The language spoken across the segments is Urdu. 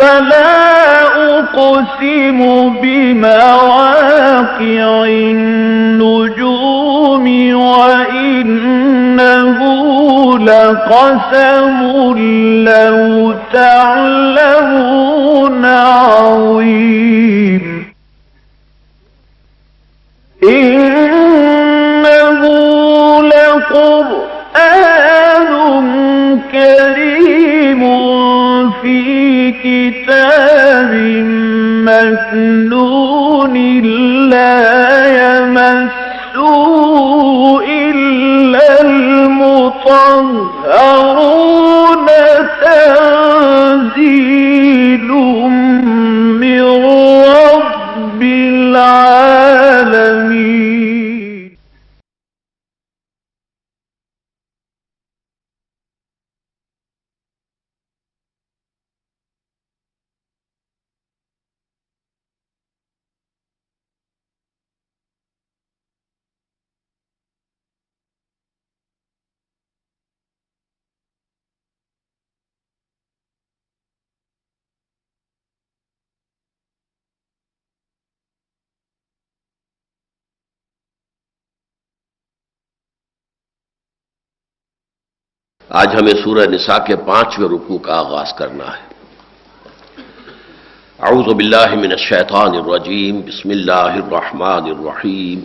فلا أقسم بمواقع النجوم وإنه لقسم لو تعلمون عظيم. إنه لقرآن كريم في كتاب مكنون لا يمسه إلا المطهرون تنزيل من رب العالمين آج ہمیں سورہ نساء کے پانچویں رکوع کا آغاز کرنا ہے۔ اعوذ باللہ من الشیطان الرجیم، بسم اللہ الرحمن الرحیم۔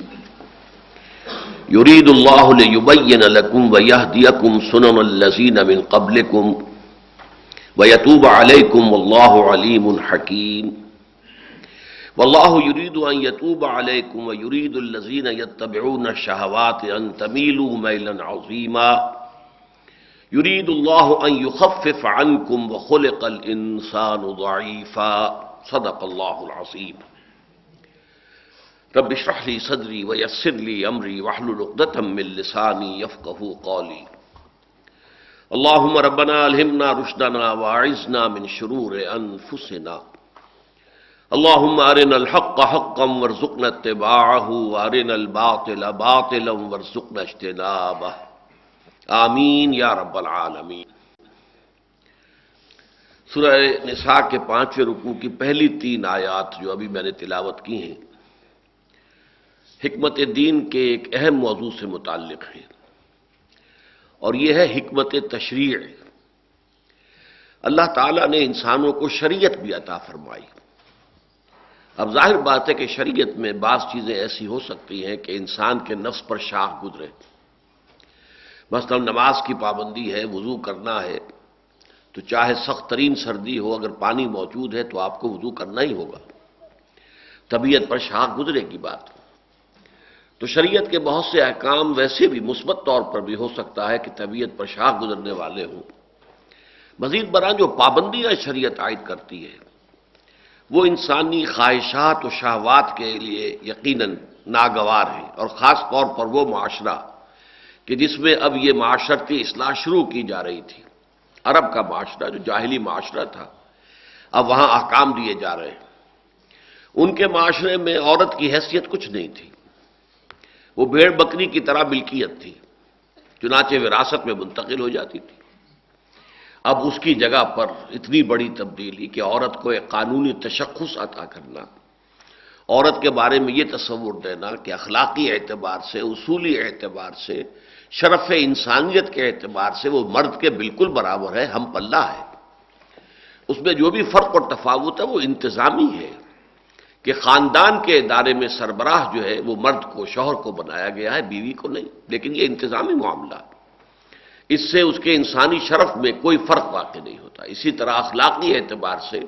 یرید اللہ لیبین لکم ویہدیکم سنن الذین من قبلکم ویتوب علیکم واللہ علیم حکیم۔ واللہ یرید ان یتوب علیکم ویرید الذین یتبعون الشہوات ان تمیلوا میلا عظیما۔ يريد الله أن يخفف عنكم وخلق الإنسان ضعيفا. صدق الله العظيم. رب اشرح لي صدري ويسر لي أمري واحلل عقدة من لساني يفقهوا قولي. اللهم ربنا ألهمنا رشدنا وأعذنا من شرور أنفسنا. اللهم أرنا الحق حقا وارزقنا اتباعه وأرنا الباطل باطلا وارزقنا اجتنابه. آمین یا رب العالمین۔ سورہ نساء کے پانچویں رکوع کی پہلی تین آیات جو ابھی میں نے تلاوت کی ہیں، حکمت دین کے ایک اہم موضوع سے متعلق ہیں۔ اور یہ ہے حکمت تشریع۔ اللہ تعالیٰ نے انسانوں کو شریعت بھی عطا فرمائی۔ اب ظاہر بات ہے کہ شریعت میں بعض چیزیں ایسی ہو سکتی ہیں کہ انسان کے نفس پر شاخ گزرے۔ مثلا نماز کی پابندی ہے، وضو کرنا ہے، تو چاہے سخت ترین سردی ہو، اگر پانی موجود ہے تو آپ کو وضو کرنا ہی ہوگا۔ طبیعت پر شاخ گزرے کی بات۔ تو شریعت کے بہت سے احکام ویسے بھی مثبت طور پر بھی ہو سکتا ہے کہ طبیعت پر شاخ گزرنے والے ہوں۔ مزید برآں جو پابندیاں شریعت عائد کرتی ہے وہ انسانی خواہشات و شہوات کے لیے یقیناً ناگوار ہیں اور خاص طور پر وہ معاشرہ کہ جس میں اب یہ معاشرتی اصلاح شروع کی جا رہی تھی۔ عرب کا معاشرہ جو جاہلی معاشرہ تھا، اب وہاں احکام دیے جا رہے ہیں۔ ان کے معاشرے میں عورت کی حیثیت کچھ نہیں تھی۔ وہ بھیڑ بکری کی طرح ملکیت تھی، چنانچہ وراثت میں منتقل ہو جاتی تھی۔ اب اس کی جگہ پر اتنی بڑی تبدیلی کہ عورت کو ایک قانونی تشخص عطا کرنا، عورت کے بارے میں یہ تصور دینا کہ اخلاقی اعتبار سے، اصولی اعتبار سے شرف انسانیت کے اعتبار سے وہ مرد کے بالکل برابر ہے، ہم پلہ ہے اس میں جو بھی فرق اور تفاوت ہے، وہ انتظامی ہے کہ خاندان کے ادارے میں سربراہ جو ہے، وہ مرد کو، شوہر کو بنایا گیا ہے، بیوی کو نہیں، لیکن یہ انتظامی معاملہ اس سے اس کے انسانی شرف میں کوئی فرق واقع نہیں ہوتا۔ اسی طرح اخلاقی اعتبار سے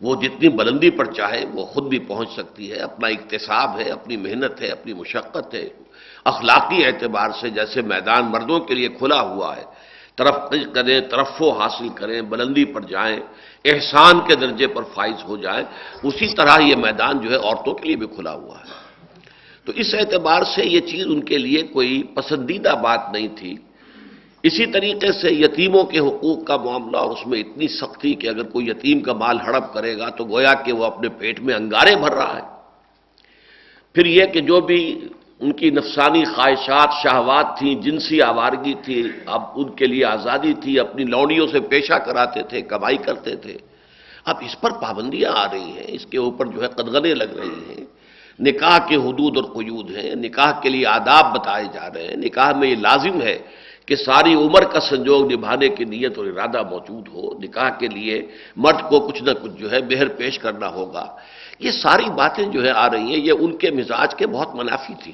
وہ جتنی بلندی پر چاہے، وہ خود بھی پہنچ سکتی ہے۔ اپنا اقتصاب ہے، اپنی محنت ہے، اپنی مشقت ہے۔ اخلاقی اعتبار سے جیسے میدان مردوں کے لیے کھلا ہوا ہے۔ طرف کریں، ترفو حاصل کریں، بلندی پر جائیں، احسان کے درجے پر فائز ہو جائیں، اسی طرح یہ میدان جو ہے عورتوں کے لیے بھی کھلا ہوا ہے۔ تو اس اعتبار سے یہ چیز ان کے لیے کوئی پسندیدہ بات نہیں تھی۔ اسی طریقے سے یتیموں کے حقوق کا معاملہ اور اس میں اتنی سختی کہ اگر کوئی یتیم کا مال ہڑپ کرے گا تو گویا کہ وہ اپنے پیٹ میں انگارے بھر رہا ہے۔ پھر یہ کہ جو بھی ان کی نفسانی خواہشات، شہوات تھیں، جنسی آوارگی تھی، اب ان کے لیے آزادی تھی، اپنی لوڑیوں سے پیشہ کراتے تھے، کمائی کرتے تھے۔ اب اس پر پابندیاں آ رہی ہیں، اس کے اوپر جو ہے قدغنے لگ رہی ہیں۔ نکاح کے حدود اور قیود ہیں، نکاح کے لیے آداب بتائے جا رہے ہیں۔ نکاح میں یہ لازم ہے کہ ساری عمر کا سنجوگ نبھانے کی نیت اور ارادہ موجود ہو۔ نکاح کے لیے مرد کو کچھ نہ کچھ جو ہے بہر پیش کرنا ہوگا۔ یہ ساری باتیں جو ہے آ رہی ہیں، یہ ان کے مزاج کے بہت منافی تھی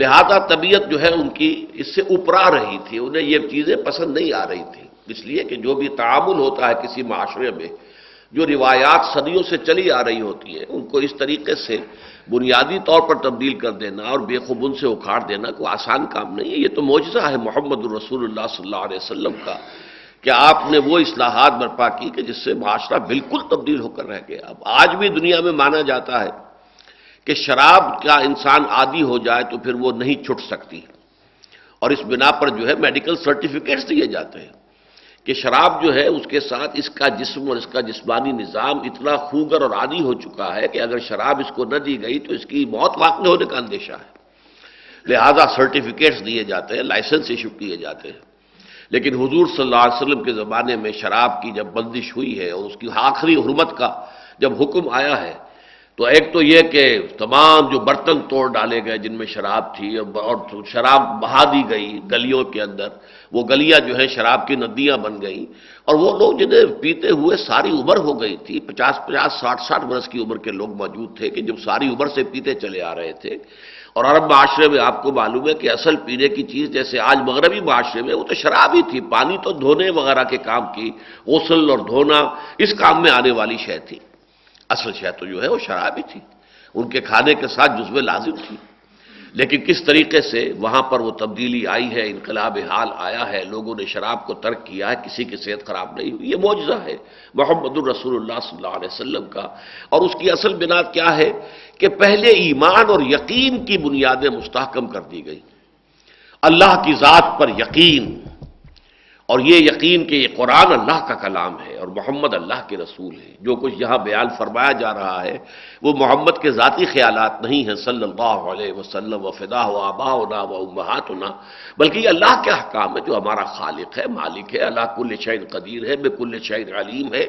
لہذا طبیعت جو ہے ان کی اس سے اوپرا رہی تھی، انہیں یہ چیزیں پسند نہیں آ رہی تھی اس لیے کہ جو بھی تعامل ہوتا ہے کسی معاشرے میں، جو روایات صدیوں سے چلی آ رہی ہوتی ہیں، ان کو اس طریقے سے بنیادی طور پر تبدیل کر دینا اور بے خبن سے اکھاڑ دینا کوئی آسان کام نہیں ہے۔ یہ تو معجزہ ہے محمد الرسول اللہ صلی اللہ علیہ وسلم کا، کہ آپ نے وہ اصلاحات برپا کی کہ جس سے معاشرہ بالکل تبدیل ہو کر رہ گیا۔ اب آج بھی دنیا میں مانا جاتا ہے کہ شراب کا انسان عادی ہو جائے تو پھر وہ نہیں چھٹ سکتی اور اس بنا پر جو ہے میڈیکل سرٹیفکیٹس دیے جاتے ہیں کہ شراب جو ہے اس کے ساتھ اس کا جسم اور اس کا جسمانی نظام اتنا خوگر اور عادی ہو چکا ہے کہ اگر شراب اس کو نہ دی گئی تو اس کی موت واقع ہونے کا اندیشہ ہے۔ لہذا سرٹیفکیٹس دیے جاتے ہیں، لائسنس ایشو کیے جاتے ہیں۔ لیکن حضور صلی اللہ علیہ وسلم کے زمانے میں شراب کی جب بندش ہوئی ہے اور اس کی آخری حرمت کا جب حکم آیا ہے تو ایک تو یہ کہ تمام جو برتن توڑ ڈالے گئے، جن میں شراب تھی اور شراب بہا دی گئی گلیوں کے اندر، وہ گلیاں جو ہیں شراب کی ندیاں بن گئیں، اور وہ لوگ جنہیں پیتے ہوئے ساری عمر ہو گئی تھی، پچاس پچاس، ساٹھ ساٹھ برس کی عمر کے لوگ موجود تھے کہ جب ساری عمر سے پیتے چلے آ رہے تھے۔ اور عرب معاشرے میں آپ کو معلوم ہے کہ اصل پینے کی چیز جیسے آج مغربی معاشرے میں وہ تو شراب ہی تھی، پانی تو دھونے وغیرہ کے کام کی، غسل اور دھونا، اس کام میں آنے والی شے تھی۔ اصل شہ تو جو ہے وہ شرابی تھی۔ ان کے کھانے کے ساتھ جزو لازم تھی۔ لیکن کس طریقے سے وہاں پر وہ تبدیلی آئی ہے، انقلاب حال آیا ہے، لوگوں نے شراب کو ترک کیا ہے، کسی کی صحت خراب نہیں ہوئی، یہ معجزہ ہے۔ محمد الرسول اللہ صلی اللہ علیہ وسلم کا۔ اور اس کی اصل بنا کیا ہے کہ پہلے ایمان اور یقین کی بنیادیں مستحکم کر دی گئی اللہ کی ذات پر یقین اور یہ یقین کہ یہ قرآن اللہ کا کلام ہے اور محمد اللہ کے رسول ہے جو کچھ یہاں بیان فرمایا جا رہا ہے، وہ محمد کے ذاتی خیالات نہیں ہیں، صلی اللہ علیہ وسلم، و فدا و آبا ہونا و امہات ہونا بلکہ یہ اللہ کے حکام ہے جو ہمارا خالق ہے، مالک ہے، اللہ کل شعین قدیر ہے، بے کل شعین علیم ہے،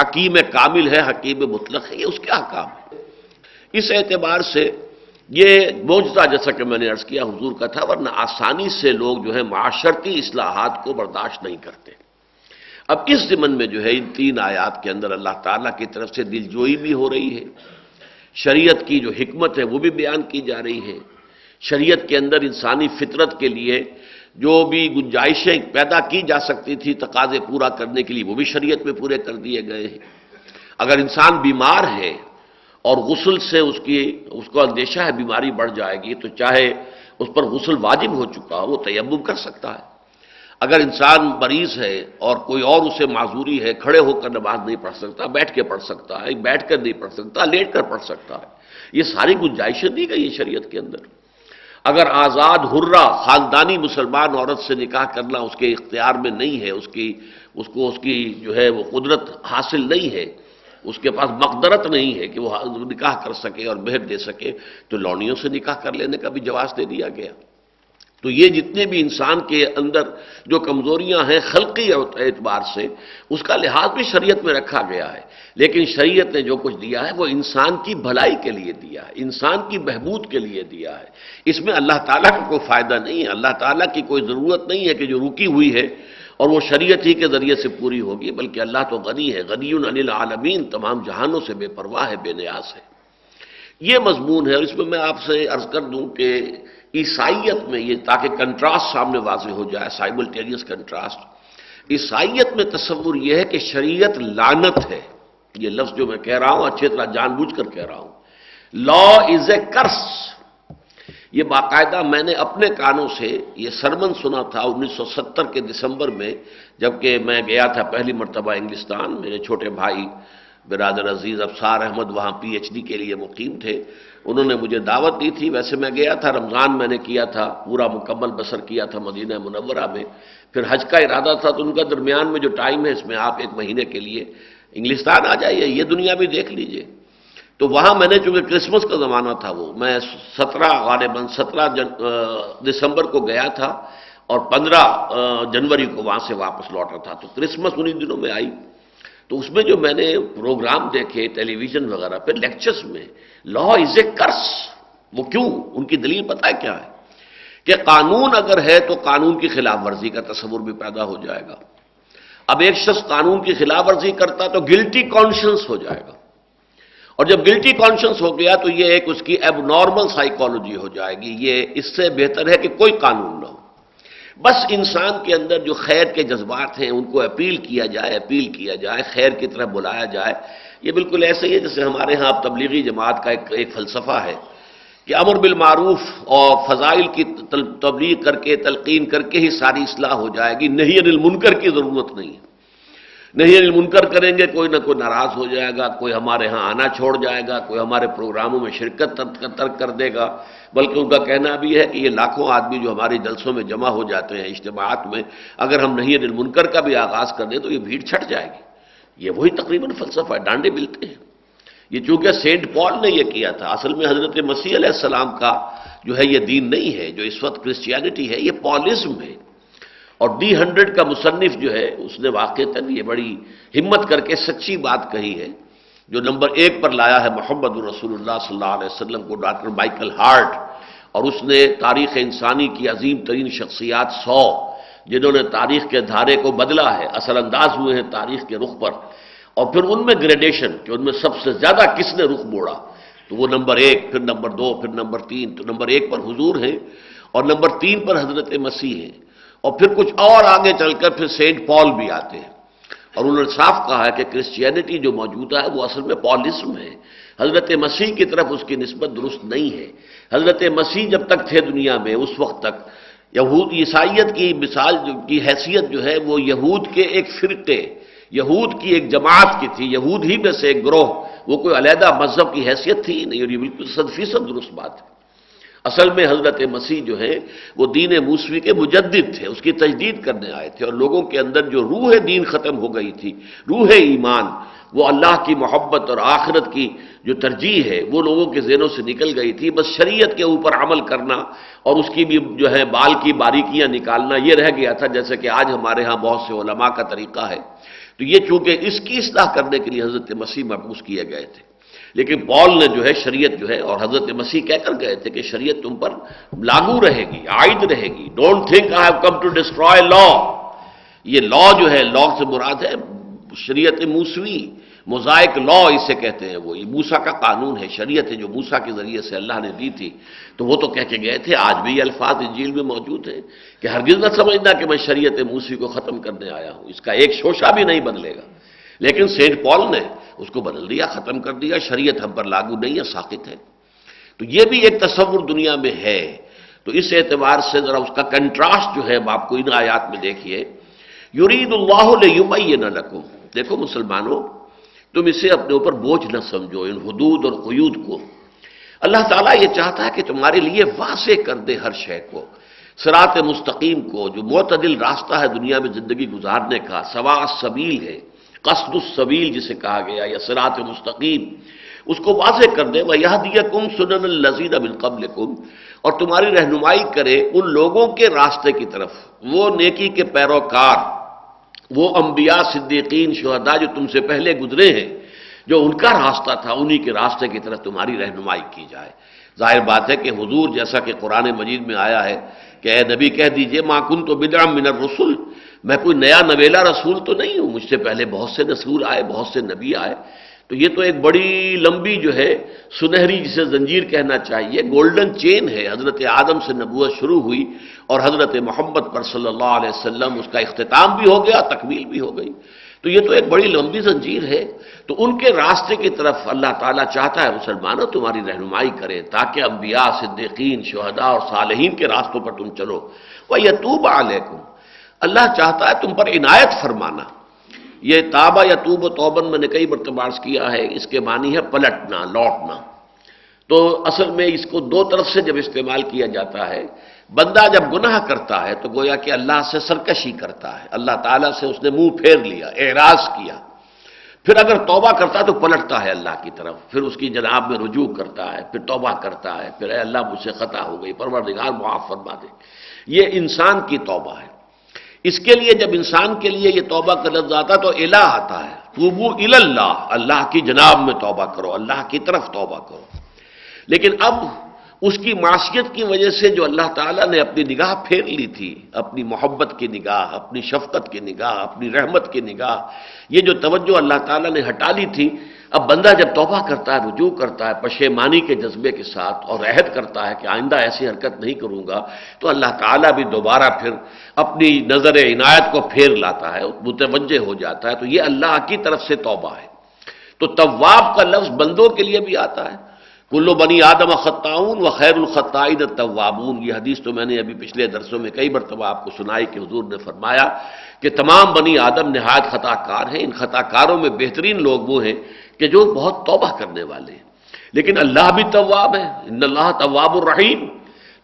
حکیم کامل ہے، حکیم مطلق ہے، یہ اس کے حکام ہے اس اعتبار سے یہ موجودہ جیسا کہ میں نے عرض کیا حضور کا تھا، ورنہ آسانی سے لوگ جو ہے معاشرتی اصلاحات کو برداشت نہیں کرتے۔ اب اس زمن میں جو ہے ان تین آیات کے اندر اللہ تعالیٰ کی طرف سے دل جوئی بھی ہو رہی ہے۔ شریعت کی جو حکمت ہے وہ بھی بیان کی جا رہی ہے۔ شریعت کے اندر انسانی فطرت کے لیے جو بھی گنجائشیں پیدا کی جا سکتی تھی تقاضے پورا کرنے کے لیے، وہ بھی شریعت میں پورے کر دیے گئے ہیں۔ اگر انسان بیمار ہے اور غسل سے اس کی اس کو اندیشہ ہے بیماری بڑھ جائے گی، تو چاہے اس پر غسل واجب ہو چکا ہو، وہ تیمم کر سکتا ہے۔ اگر انسان مریض ہے اور کوئی اور اسے معذوری ہے، کھڑے ہو کر نماز نہیں پڑھ سکتا، بیٹھ کے پڑھ سکتا ہے، بیٹھ کر نہیں پڑھ سکتا، لیٹ کر پڑھ سکتا ہے، یہ ساری گنجائشیں دی گئی ہیں شریعت کے اندر۔ اگر آزاد حرہ خاندانی مسلمان عورت سے نکاح کرنا اس کے اختیار میں نہیں ہے، اس کی اس کو اس کی جو ہے وہ قدرت حاصل نہیں ہے اس کے پاس مقدرت نہیں ہے کہ وہ نکاح کر سکے اور مہر دے سکے، تو لونیوں سے نکاح کر لینے کا بھی جواز دے دیا گیا۔ تو یہ جتنے بھی انسان کے اندر جو کمزوریاں ہیں خلقی اعتبار سے، اس کا لحاظ بھی شریعت میں رکھا گیا ہے۔ لیکن شریعت نے جو کچھ دیا ہے، وہ انسان کی بھلائی کے لیے دیا ہے، انسان کی بہبود کے لیے دیا ہے۔ اس میں اللہ تعالیٰ کا کوئی فائدہ نہیں ہے، اللہ تعالیٰ کی کوئی ضرورت نہیں ہے کہ جو رکی ہوئی ہے اور وہ شریعت ہی کے ذریعے سے پوری ہوگی، بلکہ اللہ تو غنی ہے غنی العالمین، تمام جہانوں سے بے پرواہ ہے، بے نیاز ہے۔ یہ مضمون ہے، اور اس میں میں آپ سے عرض کر دوں کہ عیسائیت میں یہ، تاکہ کنٹراسٹ سامنے واضح ہو جائے سائملٹینیس کنٹراسٹ عیسائیت میں تصور یہ ہے کہ شریعت لانت ہے۔ یہ لفظ جو میں کہہ رہا ہوں، اچھی طرح جان بوجھ کر کہہ رہا ہوں۔ لا از اے کرس یہ باقاعدہ میں نے اپنے کانوں سے یہ سرمن سنا تھا انیس سو ستر کے دسمبر میں، جبکہ میں گیا تھا پہلی مرتبہ انگلستان۔ میرے چھوٹے بھائی برادر عزیز افسار احمد وہاں پی ایچ ڈی کے لیے مقیم تھے۔ انہوں نے مجھے دعوت دی تھی، ویسے میں گیا تھا، رمضان میں نے کیا تھا، پورا مکمل بسر کیا تھا مدینہ منورہ میں۔ پھر حج کا ارادہ تھا، تو ان کا درمیان میں جو ٹائم ہے، اس میں آپ ایک مہینے کے لیے انگلستان آ جائیے، یہ دنیا بھی دیکھ لیجیے۔ تو وہاں میں نے چونکہ کرسمس کا زمانہ تھا وہ، میں سترہ، غالباً سترہ دسمبر کو گیا تھا اور پندرہ جنوری کو وہاں سے واپس لوٹا تھا۔ تو کرسمس انہیں دنوں میں آئی۔ تو اس میں جو میں نے پروگرام دیکھے ٹیلی ویژن وغیرہ پہ، لیکچرز میں لا از اے کرس۔ وہ کیوں؟ ان کی دلیل پتہ ہے کیا ہے؟ کہ قانون اگر ہے تو قانون کی خلاف ورزی کا تصور بھی پیدا ہو جائے گا۔ اب ایک شخص قانون کی خلاف ورزی کرتا تو گلٹی کانشنس ہو جائے گا۔ اور جب گلٹی کانشنس ہو گیا تو یہ ایک اس کی ایب نارمل سائیکالوجی ہو جائے گی۔ یہ اس سے بہتر ہے کہ کوئی قانون نہ ہو۔ بس انسان کے اندر جو خیر کے جذبات ہیں، ان کو اپیل کیا جائے، اپیل کیا جائے، خیر کی طرف بلایا جائے۔ یہ بالکل ایسے ہی ہے جیسے ہمارے ہاں تبلیغی جماعت کا ایک ایک فلسفہ ہے کہ امر بالمعروف اور فضائل کی تبلیغ کر کے، تلقین کر کے ہی ساری اصلاح ہو جائے گی۔ نہیں انل منکر کی ضرورت نہیں ہے۔ نہیں انل منکر کریں گے، کوئی نہ کوئی ناراض ہو جائے گا، کوئی ہمارے ہاں آنا چھوڑ جائے گا، کوئی ہمارے پروگراموں میں شرکت ترک کر دے گا۔ بلکہ ان کا کہنا بھی ہے کہ یہ لاکھوں آدمی جو ہماری جلسوں میں جمع ہو جاتے ہیں، اجتماعات میں، اگر ہم نہیں انل منکر کا بھی آغاز کر دیں تو یہ بھیڑ چھٹ جائے گی۔ یہ وہی تقریباً فلسفہ ہے، ڈانڈے ملتے ہیں۔ یہ چونکہ سینٹ پال نے یہ کیا تھا، اصل میں حضرت مسیح علیہ السلام کا جو ہے یہ دین نہیں ہے، جو اس وقت کرسچینٹی ہے، یہ پالزم ہے۔ اور ڈی ہنڈریڈ کا مصنف جو ہے، اس نے واقع یہ بڑی ہمت کر کے سچی بات کہی ہے، جو نمبر ایک پر لایا ہے محمد الرسول اللہ صلی اللہ علیہ وسلم کو، ڈاکٹر مائیکل ہارٹ، اور اس نے تاریخ انسانی کی عظیم ترین شخصیات سو، جنہوں نے تاریخ کے دھارے کو بدلا ہے، اثر انداز ہوئے ہیں تاریخ کے رخ پر۔ اور پھر ان میں گریڈیشن، کہ ان میں سب سے زیادہ کس نے رخ موڑا؟ تو وہ نمبر ایک، پھر نمبر دو، پھر نمبر تین، تو نمبر ایک پر حضور ہیں، اور نمبر تین پر حضرت مسیح ہیں۔ اور پھر کچھ اور آگے چل کر پھر سینٹ پال بھی آتے ہیں۔ اور انہوں نے صاف کہا ہے کہ کرسچینٹی جو موجودہ ہے وہ اصل میں پالسم ہے۔ حضرت مسیح کی طرف اس کی نسبت درست نہیں ہے۔ حضرت مسیح جب تک تھے دنیا میں، اس وقت تک یہود، عیسائیت کی مثال کی حیثیت جو ہے وہ یہود کے ایک فرقے، یہود کی ایک جماعت کی تھی۔ یہود ہی میں سے ایک گروہ، وہ کوئی علیحدہ مذہب کی حیثیت تھی نہیں۔ اور یہ بالکل صد فیصد درست بات ہے۔ اصل میں حضرت مسیح جو ہے وہ دین موسوی کے مجدد تھے، اس کی تجدید کرنے آئے تھے اور لوگوں کے اندر جو روح دین ختم ہو گئی تھی، روح ایمان، وہ اللہ کی محبت اور آخرت کی جو ترجیح ہے، وہ لوگوں کے ذہنوں سے نکل گئی تھی۔ بس شریعت کے اوپر عمل کرنا اور اس کی بھی جو ہے بال کی باریکیاں نکالنا، یہ رہ گیا تھا جیسے کہ آج ہمارے ہاں بہت سے علماء کا طریقہ ہے۔ تو یہ چونکہ اس کی اصلاح کرنے کے لیے حضرت مسیح محبوس کیے گئے تھے۔ لیکن پال نے جو ہے شریعت جو ہے اور حضرت مسیح کہہ کر گئے تھے کہ شریعت تم پر لاگو رہے گی، عائد رہے گی۔ Don't think I have come to destroy law یہ لا جو ہے لا سے مراد ہے شریعت موسوی۔ موزائک لا اسے کہتے ہیں وہ۔ یہ موسا کا قانون ہے، شریعت ہے جو موسا کے ذریعے سے اللہ نے دی تھی۔ تو وہ تو کہہ کے گئے تھے۔ آج بھی یہ الفاظ انجیل میں موجود ہیں کہ ہرگز نہ سمجھنا کہ میں شریعت موسی کو ختم کرنے آیا ہوں۔ اس کا ایک شوشہ بھی نہیں بدلے گا۔ لیکن سینٹ پال نے اس کو بدل دیا، ختم کر دیا، شریعت ہم پر لاگو نہیں ہے ساقت ہے۔ تو یہ بھی ایک تصور دنیا میں ہے۔ تو اس اعتبار سے ذرا اس کا کنٹراسٹ جو ہے آپ کو ان آیات میں دیکھیے۔ یورید اللہ نہ دیکھو مسلمانوں، تم اسے اپنے اوپر بوجھ نہ سمجھو، ان حدود اور قیود کو۔ اللہ تعالیٰ یہ چاہتا ہے کہ تمہارے لیے واضح کر دے ہر شے کو۔ سرات مستقیم کو، جو معتدل راستہ ہے دنیا میں زندگی گزارنے کا، سوا سبیل ہے۔ قصد السبیل جسے کہا گیا یا سرات مستقیم، اس کو واضح کر دے وہ یہ دیا کم سنن الزین ابن قبل کم اور تمہاری رہنمائی کرے ان لوگوں کے راستے کی طرف۔ وہ نیکی کے پیروکار، وہ انبیاء، صدیقین، شہداء جو تم سے پہلے گزرے ہیں، جو ان کا راستہ تھا، انہی کے راستے کی طرف تمہاری رہنمائی کی جائے۔ ظاہر بات ہے کہ حضور جیسا کہ قرآن مجید میں آیا ہے کہ اے نبی کہہ دیجیے، ما کن تو بدعم من الرسول میں کوئی نیا نویلا رسول تو نہیں ہوں، مجھ سے پہلے بہت سے رسول آئے، بہت سے نبی آئے۔ تو یہ تو ایک بڑی لمبی جو ہے سنہری جسے زنجیر کہنا چاہیے گولڈن چین ہے۔ حضرت آدم سے نبوت شروع ہوئی اور حضرت محمد پر صلی اللہ علیہ وسلم اس کا اختتام بھی ہو گیا، تکمیل بھی ہو گئی۔ تو یہ تو ایک بڑی لمبی زنجیر ہے۔ تو ان کے راستے کی طرف اللہ تعالیٰ چاہتا ہے، مسلمانوں، تمہاری رہنمائی کرے تاکہ انبیاء، صدیقین، شہداء اور صالحین کے راستوں پر تم چلو۔ وہ یتوب علیکم اللہ چاہتا ہے تم پر عنایت فرمانا۔ یہ تابہ یا توب و توبن میں نے کئی برتباس کیا ہے، اس کے معنی ہے پلٹنا، لوٹنا۔ تو اصل میں اس کو دو طرف سے جب استعمال کیا جاتا ہے، بندہ جب گناہ کرتا ہے تو گویا کہ اللہ سے سرکشی کرتا ہے۔ اللہ تعالیٰ سے اس نے منہ پھیر لیا، اعراض کیا۔ پھر اگر توبہ کرتا ہے تو پلٹتا ہے اللہ کی طرف۔ پھر اس کی جناب میں رجوع کرتا ہے، پھر توبہ کرتا ہے۔ پھر اے اللہ مجھ سے خطا ہو گئی، پروردگار معاف فرما دے۔ یہ انسان کی توبہ ہے۔ اس کے لیے جب انسان کے لیے یہ توبہ کا لفظ آتا تو الہ آتا ہے۔ توبو اللہ اللہ کی جناب میں توبہ کرو، اللہ کی طرف توبہ کرو۔ لیکن اب اس کی معاشیت کی وجہ سے جو اللہ تعالیٰ نے اپنی نگاہ پھیر لی تھی، اپنی محبت کی نگاہ، اپنی شفقت کی نگاہ، اپنی رحمت کی نگاہ، یہ جو توجہ اللہ تعالیٰ نے ہٹا لی تھی اب بندہ جب توبہ کرتا ہے، رجوع کرتا ہے، پشیمانی کے جذبے کے ساتھ اور عہد کرتا ہے کہ آئندہ ایسی حرکت نہیں کروں گا، تو اللہ تعالیٰ بھی دوبارہ پھر اپنی نظر عنایت کو پھیر لاتا ہے، متوجہ ہو جاتا ہے، تو یہ اللہ کی طرف سے توبہ ہے۔ تو طواب کا لفظ بندوں کے لیے بھی آتا ہے۔ کلو بنی آدم خطاون و خیر الخطائد طوابون یہ حدیث تو میں نے ابھی پچھلے درسوں میں کئی مرتبہ آپ کو سنائی کہ حضور نے فرمایا کہ تمام بنی آدم نہایت خطا کار ہیں، ان خطا کاروں میں بہترین لوگ وہ ہیں کہ جو بہت توبہ کرنے والے ہیں۔ لیکن اللہ بھی طواب ہے، ان اللہ طواب الرحیم۔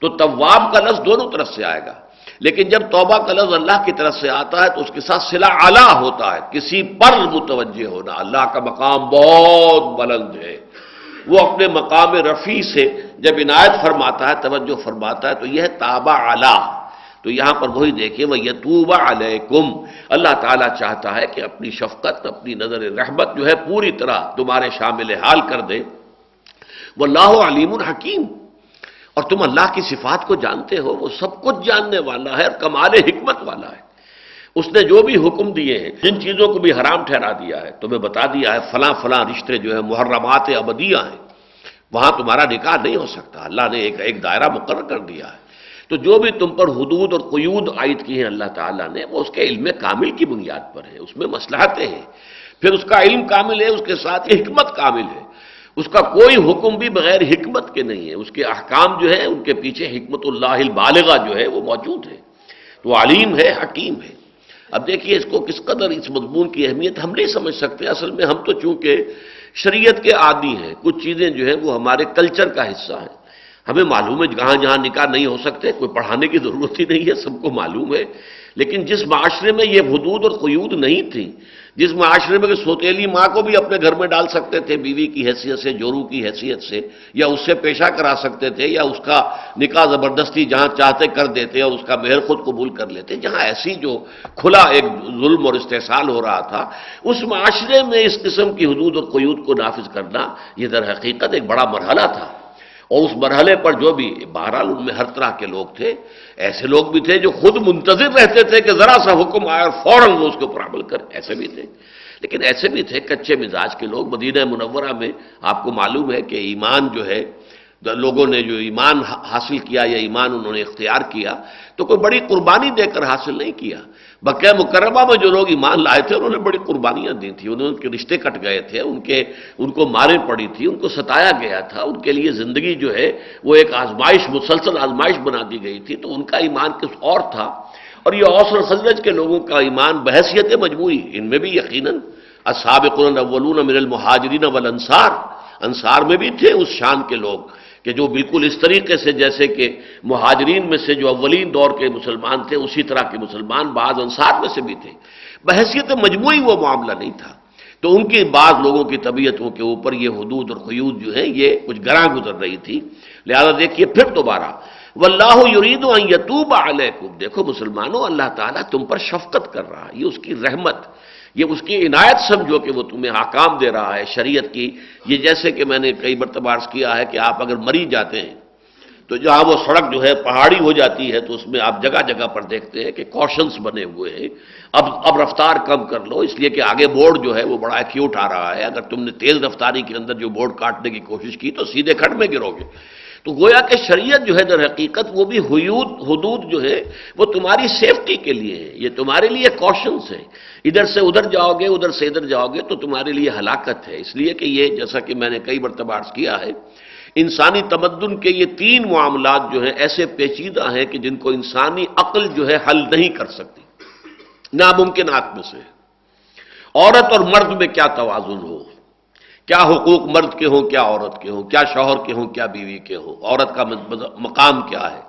تو طواب کا لفظ دونوں طرف سے آئے گا۔ لیکن جب توبہ کا لفظ اللہ کی طرف سے آتا ہے تو اس کے ساتھ سلا اعلیٰ ہوتا ہے، کسی پر متوجہ ہونا۔ اللہ کا مقام بہت بلند ہے۔ وہ اپنے مقام رفیع سے جب عنایت فرماتا ہے، توجہ فرماتا ہے، تو یہ تابا اعلیٰ تو یہاں پر وہی دیکھیں وہ یتوبہ علیکم اللہ تعالیٰ چاہتا ہے کہ اپنی شفقت، اپنی نظر رحمت جو ہے پوری طرح تمہارے شامل حال کر دے۔ وہ اللہ علیم الحکیم اور تم اللہ کی صفات کو جانتے ہو، وہ سب کچھ جاننے والا ہے اور کمال حکمت والا ہے۔ اس نے جو بھی حکم دیے ہیں، جن چیزوں کو بھی حرام ٹھہرا دیا ہے، تمہیں بتا دیا ہے، فلاں فلاں رشتے جو ہے محرمات ابدیہ ہیں۔ وہاں تمہارا نکاح نہیں ہو سکتا۔ اللہ نے ایک ایک دائرہ مقرر کر دیا ہے۔ تو جو بھی تم پر حدود اور قیود عائد کی ہیں اللہ تعالیٰ نے، وہ اس کے علم کامل کی بنیاد پر ہے، اس میں مسلحتیں ہیں۔ پھر اس کا علم کامل ہے، اس کے ساتھ حکمت کامل ہے۔ اس کا کوئی حکم بھی بغیر حکمت کے نہیں ہے۔ اس کے احکام جو ہے ان کے پیچھے حکمت اللہ البالغہ جو ہے، وہ موجود ہے۔ تو علیم ہے، حکیم ہے۔ اب دیکھیے اس کو کس قدر اس مضمون کی اہمیت ہم نہیں سمجھ سکتے۔ اصل میں ہم تو چونکہ شریعت کے عادی ہیں، کچھ چیزیں جو ہیں وہ ہمارے کلچر کا حصہ ہیں۔ ہمیں معلوم ہے جہاں جہاں نکاح نہیں ہو سکتے، کوئی پڑھانے کی ضرورت ہی نہیں ہے، سب کو معلوم ہے۔ لیکن جس معاشرے میں یہ حدود اور قیود نہیں تھی، جس معاشرے میں کہ سوتیلی ماں کو بھی اپنے گھر میں ڈال سکتے تھے، بیوی کی حیثیت سے، جورو کی حیثیت سے، یا اس سے پیشہ کرا سکتے تھے، یا اس کا نکاح زبردستی جہاں چاہتے کر دیتے اور اس کا مہر خود قبول کر لیتے، جہاں ایسی جو کھلا ایک ظلم اور استحصال ہو رہا تھا، اس معاشرے میں اس قسم کی حدود اور قیود کو نافذ کرنا یہ در حقیقت ایک بڑا مرحلہ تھا۔ اور اس مرحلے پر جو بھی، بہرحال ان میں ہر طرح کے لوگ تھے، ایسے لوگ بھی تھے جو خود منتظر رہتے تھے کہ ذرا سا حکم آیا اور فوراً وہ اس کے اوپر عمل کر ایسے بھی تھے۔ لیکن ایسے بھی تھے، کچے مزاج کے لوگ۔ مدینہ منورہ میں آپ کو معلوم ہے کہ ایمان جو ہے، لوگوں نے جو ایمان حاصل کیا یا ایمان انہوں نے اختیار کیا، تو کوئی بڑی قربانی دے کر حاصل نہیں کیا۔ بقیہ مکرمہ میں جو لوگ ایمان لائے تھے، انہوں نے بڑی قربانیاں دی تھیں۔ انہوں کے رشتے کٹ گئے تھے، ان کے، ان کو مارے پڑی تھی ان کو ستایا گیا تھا۔ ان کے لیے زندگی جو ہے، وہ ایک آزمائش، مسلسل آزمائش بنا دی گئی تھی۔ تو ان کا ایمان کس اور تھا؟ اور یہ اوسر خزرج کے لوگوں کا ایمان بحثیت مجموعی ان میں بھی یقیناً اسابق الاولون من المہاجرین والانصار، انصار میں بھی تھے اس شان کے لوگ۔ کہ جو بالکل اس طریقے سے جیسے کہ مہاجرین میں سے جو اولین دور کے مسلمان تھے، اسی طرح کے مسلمان بعض انصار میں سے بھی تھے۔ بحثیت مجموعی وہ معاملہ نہیں تھا۔ تو ان کی بعض لوگوں کی طبیعتوں کے اوپر یہ حدود اور قیود جو ہیں، یہ کچھ گراں گزر رہی تھی۔ لہذا دیکھیے پھر دوبارہ، واللہ یرید ان یتوب علیکم دیکھو مسلمانوں، اللہ تعالیٰ تم پر شفقت کر رہا ہے، یہ اس کی رحمت۔ یہ اس کی عنایت سمجھو کہ وہ تمہیں حکام دے رہا ہے، شریعت کی۔ یہ جیسے کہ میں نے کئی مرتبہ عرض کیا ہے کہ آپ اگر مری جاتے ہیں، تو جہاں وہ سڑک جو ہے پہاڑی ہو جاتی ہے، تو اس میں آپ جگہ جگہ پر دیکھتے ہیں کہ کوشنس بنے ہوئے ہیں۔ اب اب رفتار کم کر لو، اس لیے کہ آگے بورڈ جو ہے وہ بڑا ایکیوٹ آ رہا ہے۔ اگر تم نے تیز رفتاری کے اندر جو بورڈ کاٹنے کی کوشش کی، تو سیدھے کھٹ میں گرو گے تو گویا کہ شریعت جو ہے در حقیقت وہ بھی حیود، حدود جو ہے وہ تمہاری سیفٹی کے لیے ہے۔ یہ تمہارے لیے کوشنس ہے۔ ادھر سے ادھر جاؤ گے، ادھر سے ادھر جاؤ گے تو تمہارے لیے ہلاکت ہے۔ اس لیے کہ یہ جیسا کہ میں نے کئی مرتبہ عرض کیا ہے، انسانی تمدن کے یہ تین معاملات جو ہیں ایسے پیچیدہ ہیں کہ جن کو انسانی عقل جو ہے حل نہیں کر سکتی۔ ناممکنات میں سے۔ عورت اور مرد میں کیا توازن ہو؟ کیا حقوق مرد کے ہوں، کیا عورت کے ہوں، کیا شوہر کے ہوں، کیا بیوی کے ہوں، عورت کا مقام کیا ہے؟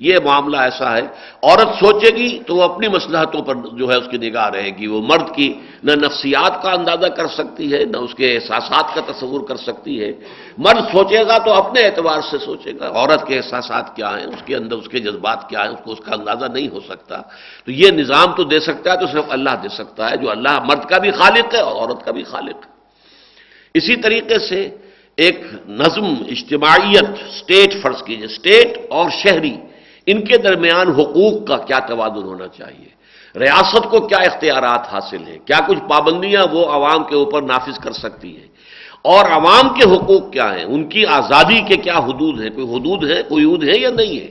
یہ معاملہ ایسا ہے، عورت سوچے گی تو وہ اپنی مسلحتوں پر جو ہے اس کی نگاہ رہے گی، وہ مرد کی نہ نفسیات کا اندازہ کر سکتی ہے، نہ اس کے احساسات کا تصور کر سکتی ہے۔ مرد سوچے گا تو اپنے اعتبار سے سوچے گا، عورت کے احساسات کیا ہیں، اس کے اندر اس کے جذبات کیا ہیں، اس کو اس کا اندازہ نہیں ہو سکتا۔ تو یہ نظام تو دے سکتا ہے تو صرف اللہ دے سکتا ہے، جو اللہ مرد کا بھی خالق ہے اور عورت کا بھی خالق ہے۔ اسی طریقے سے ایک نظم اجتماعیت اسٹیٹ فرض کیجیے اسٹیٹ اور شہری، ان کے درمیان حقوق کا کیا توازن ہونا چاہیے؟ ریاست کو کیا اختیارات حاصل ہیں؟ کیا کچھ پابندیاں وہ عوام کے اوپر نافذ کر سکتی ہیں؟ اور عوام کے حقوق کیا ہیں؟ ان کی آزادی کے کیا حدود ہیں؟ کوئی حدود ہے کوئی حدود ہے یا نہیں ہے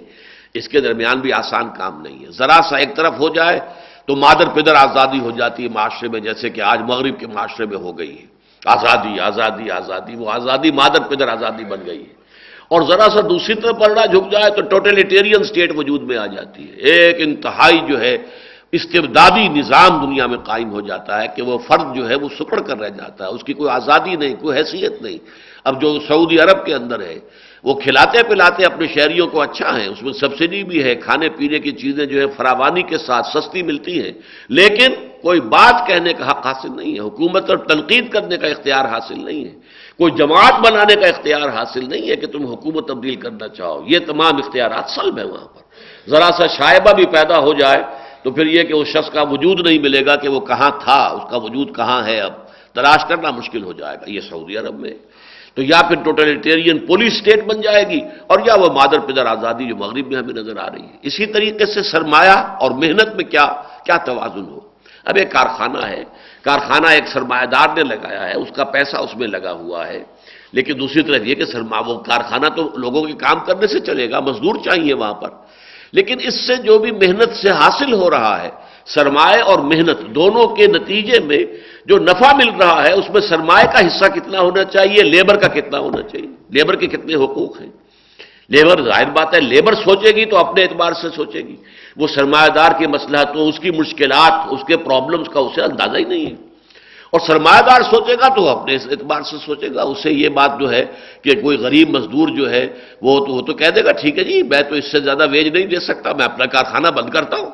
اس کے درمیان بھی آسان کام نہیں ہے۔ ذرا سا ایک طرف ہو جائے تو مادر پدر آزادی ہو جاتی ہے معاشرے میں، جیسے کہ آج مغرب کے معاشرے میں ہو گئی ہے۔ آزادی آزادی آزادی، وہ آزادی مادر پدر آزادی بن گئی ہے۔ اور ذرا سا دوسری طرف پلڑا جھک جائے تو ٹوٹلیٹیرین سٹیٹ وجود میں آ جاتی ہے۔ ایک انتہائی جو ہے استبدادی نظام دنیا میں قائم ہو جاتا ہے کہ وہ فرد جو ہے وہ سکڑ کر رہ جاتا ہے۔ اس کی کوئی آزادی نہیں، کوئی حیثیت نہیں۔ اب جو سعودی عرب کے اندر ہے وہ کھلاتے پلاتے اپنے شہریوں کو اچھا ہے، اس میں سبسڈی بھی ہے، کھانے پینے کی چیزیں جو ہے فراوانی کے ساتھ سستی ملتی ہیں۔ لیکن کوئی بات کہنے کا حق حاصل نہیں ہے۔ حکومت اور تنقید کرنے کا اختیار حاصل نہیں ہے۔ کوئی جماعت بنانے کا اختیار حاصل نہیں ہے کہ تم حکومت تبدیل کرنا چاہو۔ یہ تمام اختیارات سلب ہیں وہاں پر۔ ذرا سا شائبہ بھی پیدا ہو جائے تو پھر یہ کہ اس شخص کا وجود نہیں ملے گا کہ وہ کہاں تھا، اس کا وجود کہاں ہے اب؟ تلاش کرنا مشکل ہو جائے گا۔ یہ سعودی عرب میں تو یا پھر ٹوٹلیٹیرین پولیس اسٹیٹ بن جائے گی اور یا وہ مادر پدر آزادی جو مغرب میں ہمیں نظر آ رہی ہے۔ اسی طریقے سے سرمایہ اور محنت میں کیا کیا توازن ہو؟ اب ایک کارخانہ ہے۔ کارخانہ ایک سرمایہ دار نے لگایا ہے، اس کا پیسہ اس میں لگا ہوا ہے۔ لیکن دوسری طرف یہ کہ سرما، وہ کارخانہ تو لوگوں کے کام کرنے سے چلے گا، مزدور چاہیے وہاں پر۔ لیکن اس سے جو بھی محنت سے حاصل ہو رہا ہے، سرمایہ اور محنت دونوں کے نتیجے میں جو نفع مل رہا ہے، اس میں سرمایہ کا حصہ کتنا ہونا چاہیے، لیبر کا کتنا ہونا چاہیے؟ لیبر کے کتنے حقوق ہیں؟ لیبر ظاہر بات ہے، لیبر سوچے گی تو اپنے اعتبار سے سوچے گی۔ وہ سرمایہ دار کی مسئلہ اس کی مشکلات، اس کے پرابلمس کا اسے اندازہ ہی نہیں ہے۔ اور سرمایہ دار سوچے گا تو اپنے اعتبار سے سوچے گا۔ اسے یہ بات جو ہے کہ کوئی غریب مزدور جو ہے، وہ تو وہ تو کہہ دے گا، ٹھیک ہے جی میں تو اس سے زیادہ ویج نہیں دے سکتا، میں اپنا کارخانہ بند کرتا ہوں۔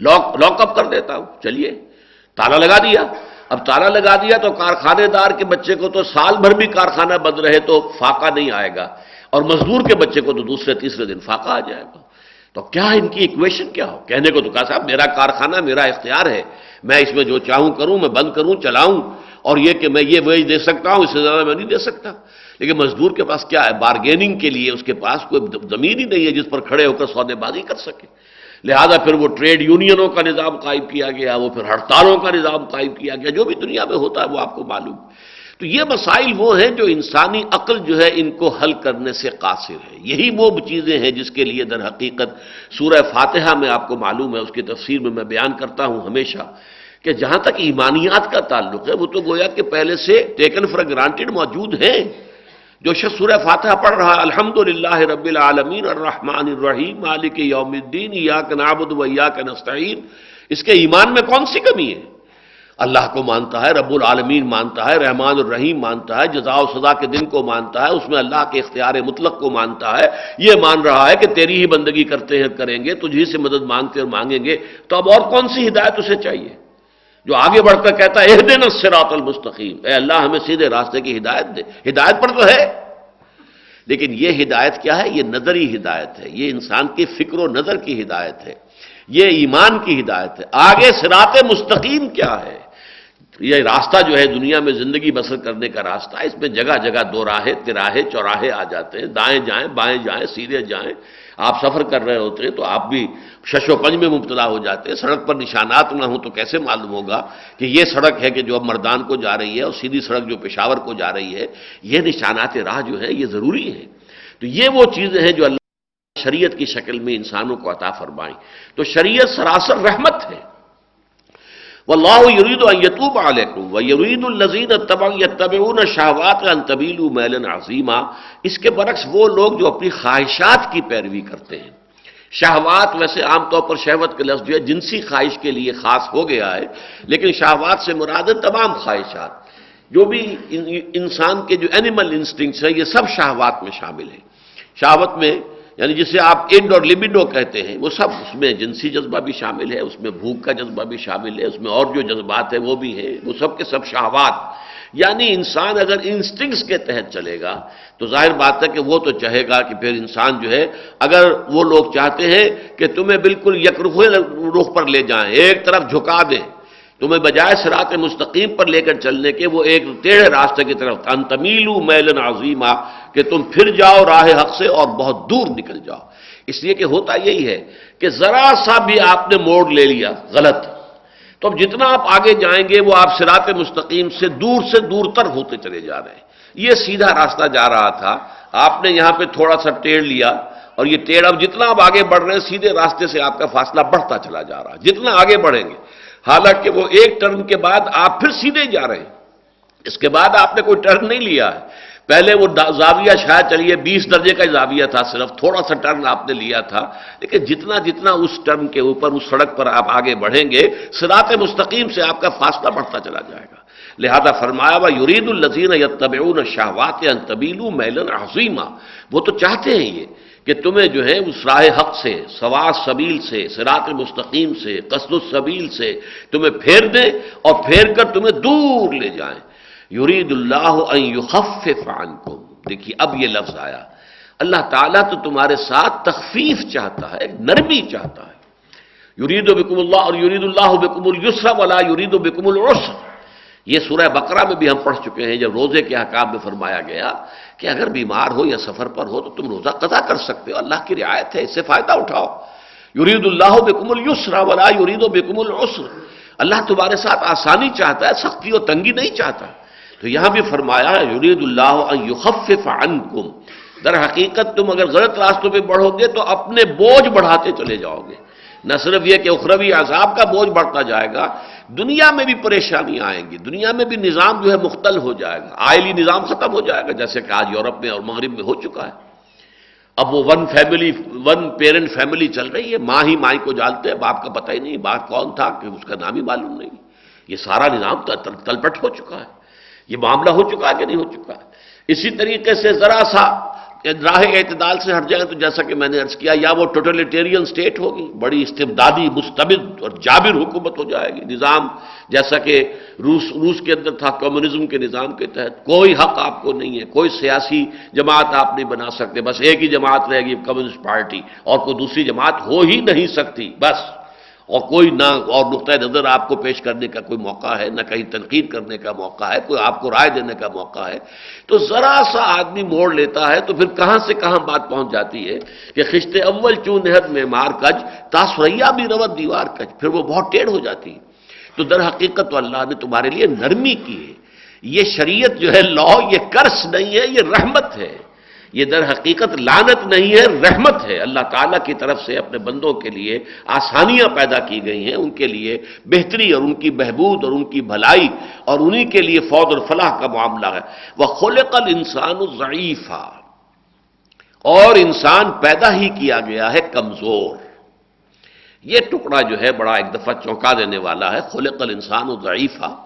لاک لاک اپ کر دیتا ہوں۔ چلیے۔ تالا لگا دیا۔ اب تالا لگا دیا تو کارخانے دار کے بچے کو تو سال بھر بھی کارخانہ بند رہے تو فاقہ نہیں آئے گا۔ اور مزدور کے بچے کو تو دوسرے، تیسرے دن فاقہ آ جائے گا۔ تو کیا ان کی اکویشن کیا ہو؟ کہنے کو تو کہا صاحب، میرا کارخانہ، میرا اختیار ہے۔ میں اس میں جو چاہوں کروں، میں بند کروں، چلاؤں۔ اور یہ کہ میں یہ ویج دے سکتا ہوں، اس سے زیادہ میں نہیں دے سکتا۔ لیکن مزدور کے پاس کیا ہے؟ بارگیننگ کے لیے اس کے پاس کوئی زمین ہی نہیں ہے جس پر کھڑے ہو کر سودے بازی کر سکے۔ لہذا پھر وہ ٹریڈ یونینوں کا نظام قائم کیا گیا، وہ پھر ہڑتالوں کا نظام قائم کیا گیا، جو بھی دنیا میں ہوتا ہے وہ آپ کو معلوم۔ تو یہ مسائل وہ ہیں جو انسانی عقل جو ہے ان کو حل کرنے سے قاصر ہے۔ یہی وہ چیزیں ہیں جس کے لیے در حقیقت سورہ فاتحہ میں آپ کو معلوم ہے، اس کی تفسیر میں میں بیان کرتا ہوں ہمیشہ کہ جہاں تک ایمانیات کا تعلق ہے، وہ تو گویا کہ پہلے سے ٹیکن فار گرانٹیڈ موجود ہیں۔ جو شخص سورہ فاتحہ پڑھ رہا ہے الحمد للہ رب العالمین الرحمن الرحیم، مالک یوم الدین یا کا نابد و یا کا نسطین اس کے ایمان میں کون سی کمی ہے؟ اللہ کو مانتا ہے، رب العالمین مانتا ہے، رحمان الرحیم مانتا ہے جزا و سزا کے دن کو مانتا ہے، اس میں اللہ کے اختیار مطلق کو مانتا ہے۔ یہ مان رہا ہے کہ تیری ہی بندگی کرتے ہیں، کریں گے تجھی سے مدد مانگتے اور مانگیں گے۔ تو اب اور کون سی ہدایت اسے چاہیے؟ جو آگے بڑھ کر کہتا ہے دن سراط المستقیم۔ اے اللہ، ہمیں سیدھے راستے کی ہدایت دے۔ ہدایت پر تو ہے، لیکن یہ ہدایت کیا ہے؟ یہ نظری ہدایت ہے۔ یہ انسان کی فکر و نظر کی ہدایت ہے۔ یہ ایمان کی ہدایت ہے۔ آگے سرات مستقیم کیا ہے؟ یہ راستہ جو ہے، دنیا میں زندگی بسر کرنے کا راستہ۔ اس میں جگہ جگہ دو راہے تراہے چوراہے آ جاتے ہیں۔ دائیں جائیں، بائیں جائیں، سیدھے جائیں۔ آپ سفر کر رہے ہوتے ہیں تو آپ بھی شش و پنج میں مبتلا ہو جاتے ہیں۔ سڑک پر نشانات نہ ہوں تو کیسے معلوم ہوگا کہ یہ سڑک ہے کہ جو اب مردان کو جا رہی ہے اور سیدھی سڑک جو پشاور کو جا رہی ہے، یہ نشانات راہ جو ہے، یہ ضروری ہے تو یہ وہ چیزیں ہیں جو اللہ شریعت کی شکل میں انسانوں کو عطا فرمائیں۔ تو شریعت سراسر رحمت ہے۔ واللہ یرید ان یتوب علیکم ویرید الذین یتبعون شہوات ان طویلوا میلا عظیما اس کے برعکس وہ لوگ جو اپنی خواہشات کی پیروی کرتے ہیں شہوات ویسے عام طور پر شہوت کے لفظ جو ہے جنسی خواہش کے لیے خاص ہو گیا ہے، لیکن شہوات سے مراد ہے تمام خواہشات۔ جو بھی انسان کے جو اینیمل انسٹنگس ہیں، یہ سب شہوات میں شامل ہیں۔ شہوت میں یعنی جسے آپ انڈ اور لبیڈو کہتے ہیں، وہ سب اس میں جنسی جذبہ بھی شامل ہے، اس میں بھوک کا جذبہ بھی شامل ہے، اس میں اور جو جذبات ہیں وہ بھی ہیں، وہ سب کے سب شہوات۔ یعنی انسان اگر انسٹنگس کے تحت چلے گا، تو ظاہر بات ہے کہ وہ تو چاہے گا کہ پھر انسان جو ہے، اگر وہ لوگ چاہتے ہیں کہ تمہیں بالکل یکرف رخ پر لے جائیں، ایک طرف جھکا دیں۔ تمہیں بجائے سرات مستقیم پر لے کر چلنے کے وہ ایک ٹیڑھے راستے کی طرف انتمیلو میلن عظیمہ کہ تم پھر جاؤ راہ حق سے اور بہت دور نکل جاؤ۔ اس لیے کہ ہوتا یہی ہے کہ ذرا سا بھی آپ نے موڑ لے لیا، غلط۔ تو اب جتنا آپ آگے جائیں گے، وہ آپ سرات مستقیم سے دور سے دور تر ہوتے چلے جا رہے ہیں۔ یہ سیدھا راستہ جا رہا تھا۔ آپ نے یہاں پہ تھوڑا سا ٹیڑھ لیا اور یہ ٹیڑھ اب جتنا آپ آگے بڑھ رہے ہیں، سیدھے راستے سے آپ کا فاصلہ بڑھتا چلا جا رہا ہے۔ جتنا آگے بڑھیں گے حالانکہ وہ ایک ٹرن کے بعد آپ پھر سیدھے جا رہے ہیں۔ اس کے بعد آپ نے کوئی ٹرن نہیں لیا۔ ہے پہلے وہ زاویہ شاید چلیے، بیس درجے کا زاویہ تھا صرف، تھوڑا سا ٹرن آپ نے لیا تھا۔ لیکن جتنا جتنا اس ٹرن کے اوپر، اس سڑک پر آپ آگے بڑھیں گے سرات مستقیم سے آپ کا فاصلہ بڑھتا چلا جائے گا۔ لہذا فرمایا ہوا یورید الزین یا طبعون شہوات طبیلو میلن عظیمہ وہ تو چاہتے ہیں یہ۔ کہ تمہیں جو ہے اس راہ حق سے، سواس سبیل سے سرات مستقیم سے، قصد السبیل سے تمہیں پھیر دیں اور پھیر کر تمہیں دور لے جائیں۔ یرید اللہ ان یخفف عنکم۔ دیکھیے اب یہ لفظ آیا۔ اللہ تعالیٰ تو تمہارے ساتھ تخفیف چاہتا ہے نرمی چاہتا ہے۔ یرید و بکم اللہ اور یرید اللہ بکم السر ولا یرید و بکم العسر۔ یہ سورہ بقرہ میں بھی ہم پڑھ چکے ہیں، جب روزے کے حکام میں فرمایا گیا کہ اگر بیمار ہو یا سفر پر ہو تو تم روزہ قضا کر سکتے ہو، اللہ کی رعایت ہے، اس سے فائدہ اٹھاؤ۔ یرید اللہ بکم السرا ولا یرید و بکم العسر۔ اللہ تمہارے ساتھ آسانی چاہتا ہے، سختی و تنگی نہیں چاہتا۔ تو یہاں بھی فرمایا یرید اللہ یخفف عنکم۔ در حقیقت تم اگر غلط راستوں پہ بڑھو گے تو اپنے بوجھ بڑھاتے چلے جاؤ گے۔ نہ صرف یہ کہ اخروی عذاب کا بوجھ بڑھتا جائے گا، دنیا میں بھی پریشانیاں آئیں گی، دنیا میں بھی نظام جو ہے مختل ہو جائے گا، آئلی نظام ختم ہو جائے گا، جیسے کہ آج یورپ میں اور مغرب میں ہو چکا ہے۔ اب وہ one family one parent family چل رہی ہے، ماں ہی مائی کو جانتے ہیں، باپ کا پتہ ہی نہیں، باپ کون تھا، کہ اس کا نام ہی معلوم نہیں۔ یہ سارا نظام تلپٹ ہو چکا ہے۔ یہ معاملہ ہو چکا ہے کہ نہیں ہو چکا ہے؟ اسی طریقے سے ذرا سا راہ اعتدال سے ہٹ جائیں تو جیسا کہ میں نے عرض کیا، یا وہ ٹوٹلیٹیرین سٹیٹ ہوگی، بڑی استبدادی مستبد اور جابر حکومت ہو جائے گی۔ نظام جیسا کہ روس روس کے اندر تھا، کمیونزم کے نظام کے تحت۔ کوئی حق آپ کو نہیں ہے، کوئی سیاسی جماعت آپ نہیں بنا سکتے۔ بس ایک ہی جماعت رہے گی، کمیونسٹ پارٹی، اور کوئی دوسری جماعت ہو ہی نہیں سکتی۔ بس۔ اور کوئی نہ اور نقطۂ نظر آپ کو پیش کرنے کا کوئی موقع ہے، نہ کہیں تنقید کرنے کا موقع ہے، کوئی آپ کو رائے دینے کا موقع ہے، تو ذرا سا آدمی موڑ لیتا ہے تو پھر کہاں سے کہاں بات پہنچ جاتی ہے کہ خشتے اول چون نہد میں مار کج، تاسریا بھی روت دیوار کج، پھر وہ بہت ٹیڑھ ہو جاتی ہے۔ تو در حقیقت تو اللہ نے تمہارے لیے نرمی کی ہے۔ یہ شریعت جو ہے لا یہ کرس نہیں ہے، یہ رحمت ہے۔ یہ در حقیقت لانت نہیں ہے، رحمت ہے۔ اللہ تعالیٰ کی طرف سے اپنے بندوں کے لیے آسانیاں پیدا کی گئی ہیں، ان کے لیے بہتری اور ان کی بہبود اور ان کی بھلائی اور انہی کے لیے فوج اور فلاح کا معاملہ ہے۔ وہ خلقل انسان ضعیفہ اور انسان پیدا ہی کیا گیا ہے کمزور۔ یہ ٹکڑا جو ہے بڑا ایک دفعہ چونکا دینے والا ہے۔ خلقل انسان ضعیفہ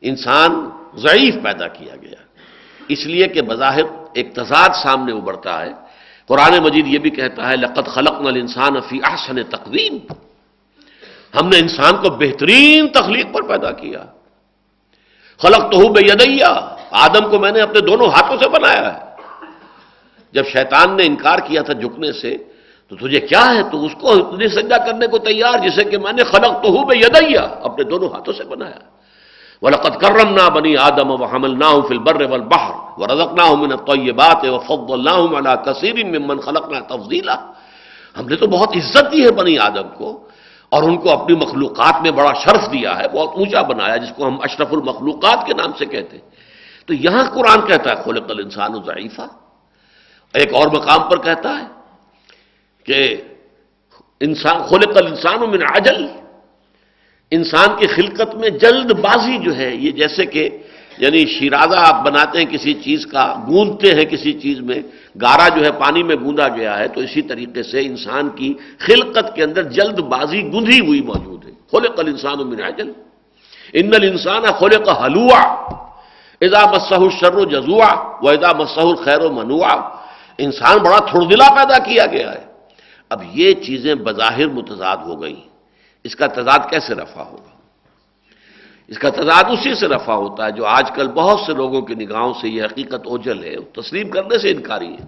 انسان ضعیف پیدا کیا گیا۔ اس لیے کہ بظاہر ایک تضاد سامنے ابھرتا ہے۔ قرآن مجید یہ بھی کہتا ہے لقت خلق نل انسان فی احسن تقویم۔ ہم نے انسان کو بہترین تخلیق پر پیدا کیا۔ خلق تو بے یدیا آدم کو میں نے اپنے دونوں ہاتھوں سے بنایا ہے۔ جب شیطان نے انکار کیا تھا جھکنے سے، تو تجھے کیا ہے؟ تو اس کو سجا کرنے کو تیار، جسے کہ میں نے خلق تو بے یدیا اپنے دونوں ہاتھوں سے بنایا۔ وَلَقَدْ كَرَّمْنَا بَنِي آدَمَ وَحَمَلْنَاهُمْ فِي الْبَرِّ وَالْبَحْرِ وَرَزَقْنَاهُمْ مِنَ الطَّيِّبَاتِ وَفَضَّلْنَاهُمْ عَلَى كَثِيرٍ مِّمَّنْ خَلَقْنَا تَفْضِيلًا۔ ہم نے تو بہت عزت دی ہے بنی آدم کو، اور ان کو اپنی مخلوقات میں بڑا شرف دیا ہے، بہت اونچا بنایا، جس کو ہم اشرف المخلوقات کے نام سے کہتے ہیں۔ تو یہاں قرآن کہتا ہے، خلق الانسان ضعیفہ ایک اور مقام پر کہتا ہے کہ انسان، خلق الانسان من عجل۔ انسان کی خلقت میں جلد بازی جو ہے، یہ جیسے کہ یعنی شیرازہ آپ بناتے ہیں کسی چیز کا، گوندتے ہیں کسی چیز میں، گارا جو ہے پانی میں گوندا گیا ہے، تو اسی طریقے سے انسان کی خلقت کے اندر جلد بازی گندھی ہوئی موجود ہے۔ کھولے کل انسان و مناجل ان انسان کھولے کا حلوا ادا مسح شر و جزوا و ادا مسح خیر و انسان بڑا تھوڑ پیدا کیا گیا ہے۔ اب یہ چیزیں بظاہر متضاد ہو گئی اس کا تضاد کیسے رفع ہوگا؟ اس کا تضاد اسی سے رفع ہوتا ہے جو آج کل بہت سے لوگوں کی نگاہوں سے یہ حقیقت اوجل ہے، تسلیم کرنے سے انکاری ہے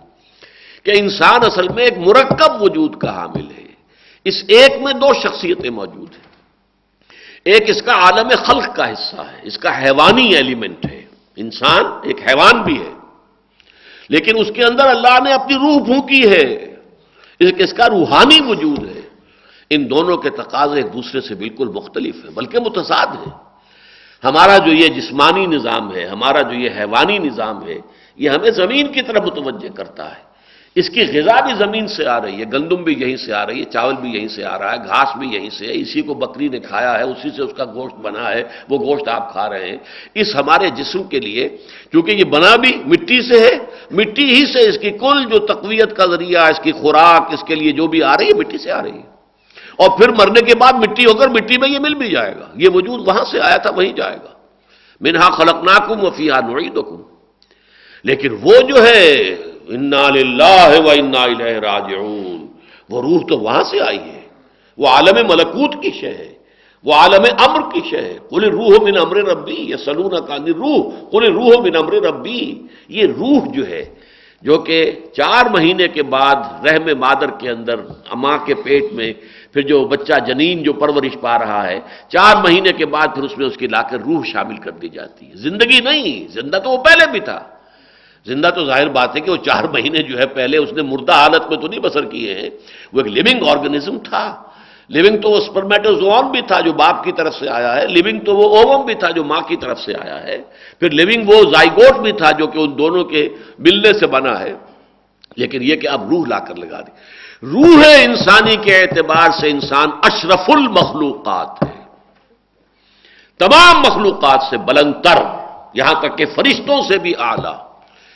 کہ انسان اصل میں ایک مرکب وجود کا حامل ہے۔ اس ایک میں دو شخصیتیں موجود ہیں۔ ایک اس کا عالم خلق کا حصہ ہے، اس کا حیوانی ایلیمنٹ ہے۔ انسان ایک حیوان بھی ہے، لیکن اس کے اندر اللہ نے اپنی روح پھونکی ہے۔ اس کا روحانی وجود ہے۔ ان دونوں کے تقاضے ایک دوسرے سے بالکل مختلف ہیں، بلکہ متصاد ہیں۔ ہمارا جو یہ جسمانی نظام ہے، ہمارا جو یہ حیوانی نظام ہے، یہ ہمیں زمین کی طرف متوجہ کرتا ہے۔ اس کی غذا بھی زمین سے آ رہی ہے، گندم بھی یہیں سے آ رہی ہے، چاول بھی یہیں سے آ رہا ہے، گھاس بھی یہیں سے ہے، اسی کو بکری نے کھایا ہے، اسی سے اس کا گوشت بنا ہے، وہ گوشت آپ کھا رہے ہیں۔ اس ہمارے جسم کے لیے کیونکہ یہ بنا بھی مٹی سے ہے، مٹی ہی سے اس کی کل جو تقویت کا ذریعہ، اس کی خوراک، اس کے لیے جو بھی آ رہی ہے، مٹی سے آ رہی ہے۔ اور پھر مرنے کے بعد مٹی ہو کر مٹی میں یہ مل بھی جائے گا۔ یہ وجود وہاں سے آیا تھا، وہیں جائے گا۔ منہا خلق ناکم وفیہ نوعیدکم لیکن وہ جو ہے، انا للہ و انا الیہ راجعون۔ وہ روح تو وہاں سے آئی ہے۔ وہ عالم ملکوت کی شے ہے۔ وہ عالم امر کی شے ہے۔ کل روح من امر ربی یا سلون کا روح کل روح من امر ربی یہ روح جو ہے، جو کہ چار مہینے کے بعد رحم مادر کے اندر، اماں کے پیٹ میں پھر جو بچہ جنین جو پرورش پا رہا ہے، چار مہینے کے بعد پھر اس میں اس کی لا کر روح شامل کر دی جاتی ہے۔ زندگی نہیں، زندہ تو وہ پہلے بھی تھا۔ زندہ تو ظاہر بات ہے کہ وہ چار مہینے جو ہے پہلے اس نے مردہ حالت میں تو نہیں بسر کیے ہیں۔ وہ ایک لیونگ آرگنزم تھا۔ لیونگ تو وہ اسپرمیٹوزوم بھی تھا جو باپ کی طرف سے آیا ہے۔ لیونگ تو وہ اووم بھی تھا جو ماں کی طرف سے آیا ہے۔ پھر لیونگ وہ زائگوٹ بھی تھا جو کہ ان دونوں کے ملنے سے بنا ہے۔ لیکن یہ کہ اب روح لا کر لگا دی۔ روح انسانی کے اعتبار سے انسان اشرف المخلوقات ہے۔ تمام مخلوقات سے بلندر یہاں تک کہ فرشتوں سے بھی اعلی۔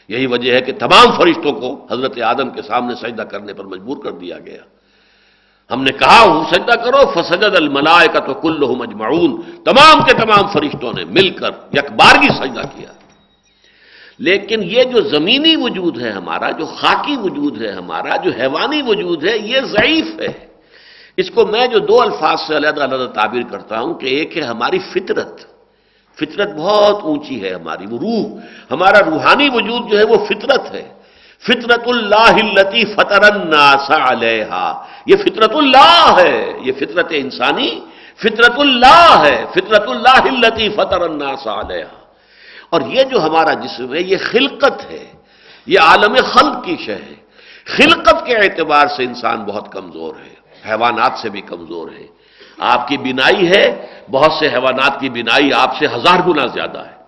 یہی وجہ ہے کہ تمام فرشتوں کو حضرت آدم کے سامنے سجدہ کرنے پر مجبور کر دیا گیا۔ ہم نے کہا ہوں سجدہ کرو، فسجد الملائے کا تو کل مجمعون تمام کے تمام فرشتوں نے مل کر یکبارگی سجدہ کیا۔ لیکن یہ جو زمینی وجود ہے ہمارا، جو خاکی وجود ہے ہمارا، جو حیوانی وجود ہے، یہ ضعیف ہے۔ اس کو میں جو دو الفاظ سے علیحدہ علیحدہ تعبیر کرتا ہوں کہ ایک ہے ہماری فطرت۔ فطرت بہت اونچی ہے ہماری، وہ روح۔ ہمارا روحانی وجود جو ہے وہ فطرت ہے۔ فطرت اللہ التی فطر الناس علیہ یہ فطرت اللہ ہے، یہ فطرت انسانی۔ فطرت اللہ ہے فطرت اللہ التی فطر الناس علیہ اور یہ جو ہمارا جسم ہے، یہ خلقت ہے۔ یہ عالم خلق کی شہ ہے۔ خلقت کے اعتبار سے انسان بہت کمزور ہے، حیوانات سے بھی کمزور ہے۔ آپ کی بینائی ہے، بہت سے حیوانات کی بینائی آپ سے ہزار گنا زیادہ ہے۔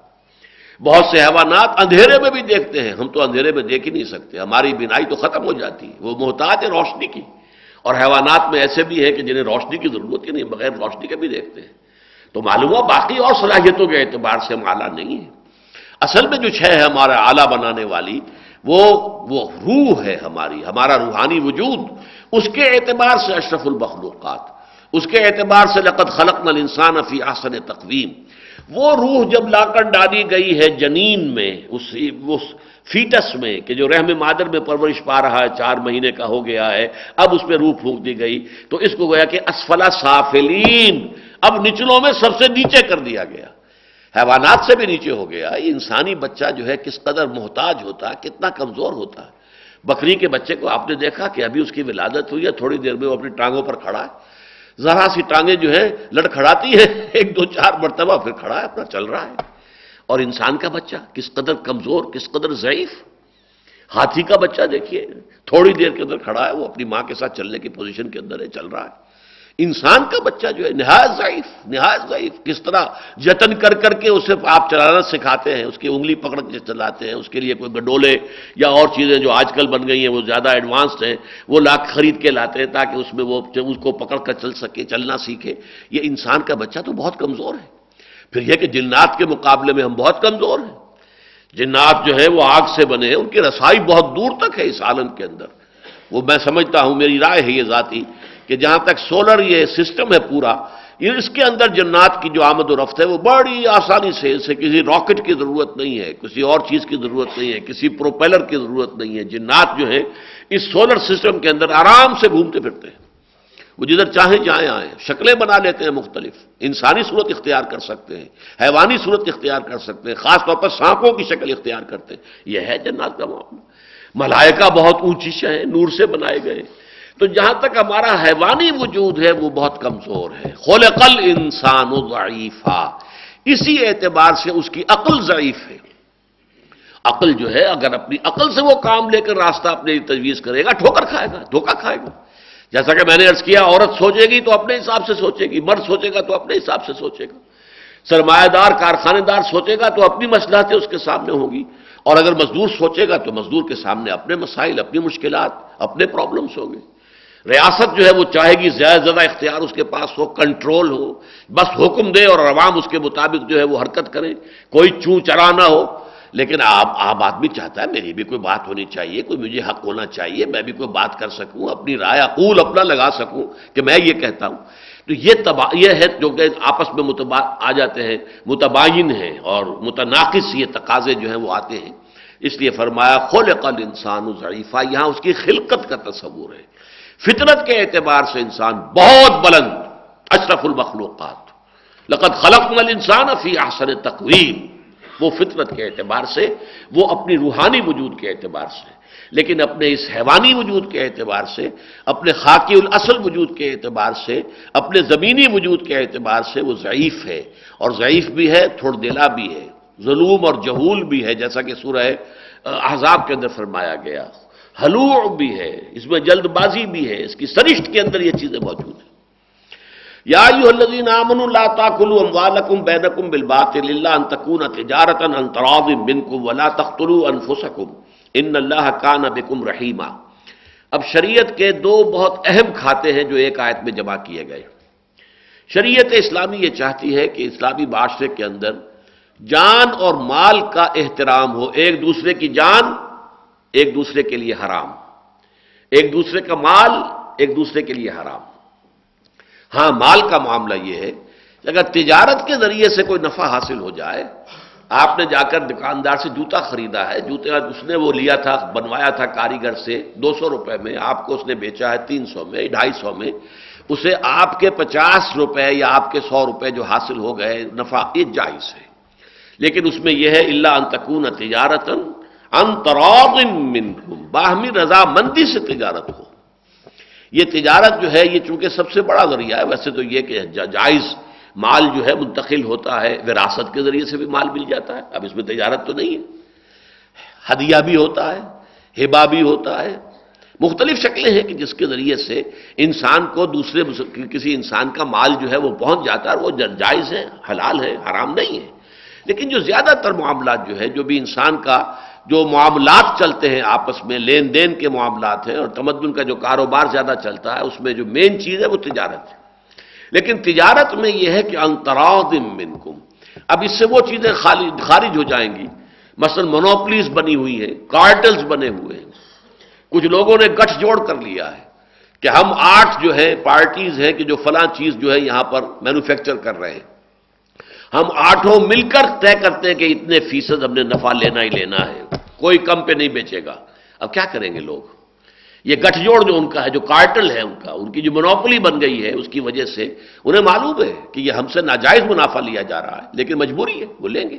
بہت سے حیوانات اندھیرے میں بھی دیکھتے ہیں۔ ہم تو اندھیرے میں دیکھ ہی نہیں سکتے۔ ہماری بینائی تو ختم ہو جاتی ہے۔ وہ محتاج ہے روشنی کی۔ اور حیوانات میں ایسے بھی ہے کہ جنہیں روشنی کی ضرورت ہی نہیں، بغیر روشنی کے بھی دیکھتے ہیں۔ تو معلوم ہوا باقی اور صلاحیتوں کے اعتبار سے ہم اعلیٰ نہیں ہیں۔ اصل میں جو چھ ہے ہمارا اعلیٰ بنانے والی، وہ وہ روح ہے ہماری، ہمارا روحانی وجود۔ اس کے اعتبار سے اشرف المخلوقات، اس کے اعتبار سے لقت خلق نل انسان فی آسن تقویم۔ وہ روح جب لا کر ڈالی گئی ہے جنین میں، اس اس فیٹس میں، کہ جو رحم مادر میں پرورش پا رہا ہے، چار مہینے کا ہو گیا ہے، اب اس میں روح پھونک دی گئی، تو اس کو گویا کہ اسفلا سافلین۔ اب نچلوں میں سب سے نیچے کر دیا گیا۔ حیوانات سے بھی نیچے ہو گیا، یہ انسانی بچہ جو ہے کس قدر محتاج ہوتا ہے کتنا کمزور ہوتا۔ ہے بکری کے بچے کو آپ نے دیکھا کہ ابھی اس کی ولادت ہوئی ہے، تھوڑی دیر میں وہ اپنی ٹانگوں پر کھڑا ہے۔ ذرا سی ٹانگیں جو ہے لڑکھڑاتی ہے ایک دو چار مرتبہ پھر کھڑا ہے، اپنا چل رہا ہے۔ اور انسان کا بچہ کس قدر کمزور، کس قدر ضعیف۔ ہاتھی کا بچہ دیکھیے، تھوڑی دیر کے اندر کھڑا ہے، وہ اپنی ماں کے ساتھ چلنے کی پوزیشن کے اندر ہے، چل رہا ہے۔ انسان کا بچہ جو ہے نہایت ضعیف نہایت ضعیف۔ کس طرح جتن کر کر کے اسے آپ چلانا سکھاتے ہیں، اس کی انگلی پکڑ کے چلاتے ہیں، اس کے لیے کوئی گڈولے یا اور چیزیں جو آج کل بن گئی ہیں، وہ زیادہ ایڈوانسڈ ہیں، وہ لا خرید کے لاتے ہیں تاکہ اس میں وہ اس کو پکڑ کر چل سکے، چلنا سیکھے۔ یہ انسان کا بچہ تو بہت کمزور ہے۔ پھر یہ کہ جنات کے مقابلے میں ہم بہت کمزور ہیں۔ جنات جو ہے وہ آگ سے بنے ہیں، ان کی رسائی بہت دور تک ہے اس عالم کے اندر۔ وہ میں سمجھتا ہوں میری رائے ہے یہ ذاتی۔ کہ جہاں تک سولر یہ سسٹم ہے پورا، اس کے اندر جنات کی جو آمد و رفت ہے وہ بڑی آسانی سے اسے کسی راکٹ کی ضرورت نہیں ہے، کسی اور چیز کی ضرورت نہیں ہے، کسی پروپیلر کی ضرورت نہیں ہے۔ جنات جو ہے اس سولر سسٹم کے اندر آرام سے گھومتے پھرتے ہیں۔ وہ جدھر چاہیں جائیں، آئیں۔ شکلیں بنا لیتے ہیں مختلف۔ انسانی صورت اختیار کر سکتے ہیں، حیوانی صورت اختیار کر سکتے ہیں، خاص طور پر سانپوں کی شکل اختیار کرتے ہیں۔ یہ ہے جنات کا معاملہ۔ ملائکہ بہت اونچی شہ نور سے بنائے گئے تو جہاں تک ہمارا حیوانی وجود ہے، وہ بہت کمزور ہے۔ خلقل انسان ضعیفہ اسی اعتبار سے اس کی عقل ضعیف ہے۔ عقل جو ہے، اگر اپنی عقل سے وہ کام لے کر راستہ اپنے تجویز کرے گا، ٹھوکر کھائے گا، دھوکہ کھائے گا۔ جیسا کہ میں نے ارض کیا، عورت سوچے گی تو اپنے حساب سے سوچے گی، مرد سوچے گا تو اپنے حساب سے سوچے گا۔ سرمایہ دار کارخانے دار سوچے گا تو اپنی مسئلہ اس کے سامنے ہوگی اور اگر مزدور سوچے گا تو مزدور کے سامنے اپنے مسائل، اپنی مشکلات، اپنے پرابلمس ہوں گے۔ ریاست جو ہے وہ چاہے گی زیادہ زیادہ اختیار اس کے پاس ہو، کنٹرول ہو، بس حکم دے اور عوام اس کے مطابق جو ہے وہ حرکت کرے، کوئی چوں چرا نہ ہو۔ لیکن آپ آپ آدمی چاہتا ہے میری بھی کوئی بات ہونی چاہیے، کوئی مجھے حق ہونا چاہیے، میں بھی کوئی بات کر سکوں، اپنی رائے اقول اپنا لگا سکوں کہ میں یہ کہتا ہوں۔ تو یہ تبا یہ ہے جو کہ آپس میں متبا، آ جاتے ہیں، متباین ہیں اور متناقص یہ تقاضے جو ہیں وہ آتے ہیں۔ اس لیے فرمایا خول قل انسان ضعیفہ یہاں اس کی خلقت کا تصور ہے۔ فطرت کے اعتبار سے انسان بہت بلند، اشرف المخلوقات۔ لقد خلق نل انسان فی احسن تقویم۔ وہ فطرت کے اعتبار سے، وہ اپنی روحانی وجود کے اعتبار سے، لیکن اپنے اس حیوانی وجود کے اعتبار سے، اپنے خاکی الاصل وجود کے اعتبار سے، اپنے زمینی وجود کے اعتبار سے وہ ضعیف ہے۔ اور ضعیف بھی ہے، تھوڑ دلا بھی ہے۔ ظلم اور جہول بھی ہے، جیسا کہ سورہ احزاب کے اندر فرمایا گیا۔ حلوع بھی ہے، اس میں جلد بازی بھی ہے، اس کی سرشت کے اندر یہ چیزیں موجود ہیں۔ یا الذین آمنوا لا تاکلوا اموالکم بینکم بالباطل الا ان تکون تجارتا ان تراض منکم ولا تقتلوا انفسکم ان اللہ کان بکم رحیما۔ اب شریعت کے دو بہت اہم کھاتے ہیں جو ایک آیت میں جمع کیے گئے۔ شریعت اسلامی یہ چاہتی ہے کہ اسلامی معاشرے کے اندر جان اور مال کا احترام ہو، ایک دوسرے کی جان ایک دوسرے کے لیے حرام۔ ایک دوسرے کا مال ایک دوسرے کے لیے حرام۔ ہاں مال کا معاملہ یہ ہے اگر تجارت کے ذریعے سے کوئی نفع حاصل ہو جائے، آپ نے جا کر دکاندار سے جوتا خریدا ہے، جوتے اس نے وہ لیا تھا، بنوایا تھا کاریگر سے، دو سو روپے میں آپ کو اس نے بیچا ہے، تین سو میں، ڈھائی سو میں، اسے آپ کے پچاس روپے یا آپ کے سو روپے جو حاصل ہو گئے نفع یہ جائز ہے۔ لیکن اس میں یہ ہے اللہ انتقون تجارتن منکم، باہمی رضامندی سے تجارت ہو۔ یہ تجارت جو ہے، یہ چونکہ سب سے بڑا ذریعہ ہے، ویسے تو یہ کہ جائز مال جو ہے منتقل ہوتا ہے، وراثت کے ذریعے سے بھی مال مل جاتا ہے۔ اب اس میں تجارت تو نہیں ہے۔ ہدیہ بھی ہوتا ہے ہبا بھی ہوتا ہے۔ مختلف شکلیں ہیں کہ جس کے ذریعے سے انسان کو دوسرے کسی انسان کا مال جو ہے وہ پہنچ جاتا ہے وہ جائز ہے، حلال ہے، حرام نہیں ہے۔ لیکن جو زیادہ تر معاملات جو ہے، جو بھی انسان کا جو معاملات چلتے ہیں آپس میں، لین دین کے معاملات ہیں اور تمدن کا جو کاروبار زیادہ چلتا ہے، اس میں جو مین چیز ہے وہ تجارت ہے۔ لیکن تجارت میں یہ ہے کہ انتراؤدم منکم۔ اب اس سے وہ چیزیں خارج ہو جائیں گی۔ مثلا منوپلیز بنی ہوئی ہیں کارٹلز بنے ہوئے ہیں۔ کچھ لوگوں نے گٹھ جوڑ کر لیا ہے کہ ہم آٹھ جو ہے پارٹیز ہیں کہ جو فلاں چیز جو ہے یہاں پر مینوفیکچر کر رہے ہیں۔ ہم آٹھوں مل کر طے کرتے ہیں کہ اتنے فیصد ہم نے نفع لینا ہی لینا ہے۔ کوئی کم پہ نہیں بیچے گا۔ اب کیا کریں گے لوگ؟ یہ گٹھ جوڑ جو ان کا ہے، جو کارٹل ہے ان کا، ان کی جو منوپلی بن گئی ہے، اس کی وجہ سے انہیں معلوم ہے کہ یہ ہم سے ناجائز منافع لیا جا رہا ہے، لیکن مجبوری ہے، وہ لیں گے۔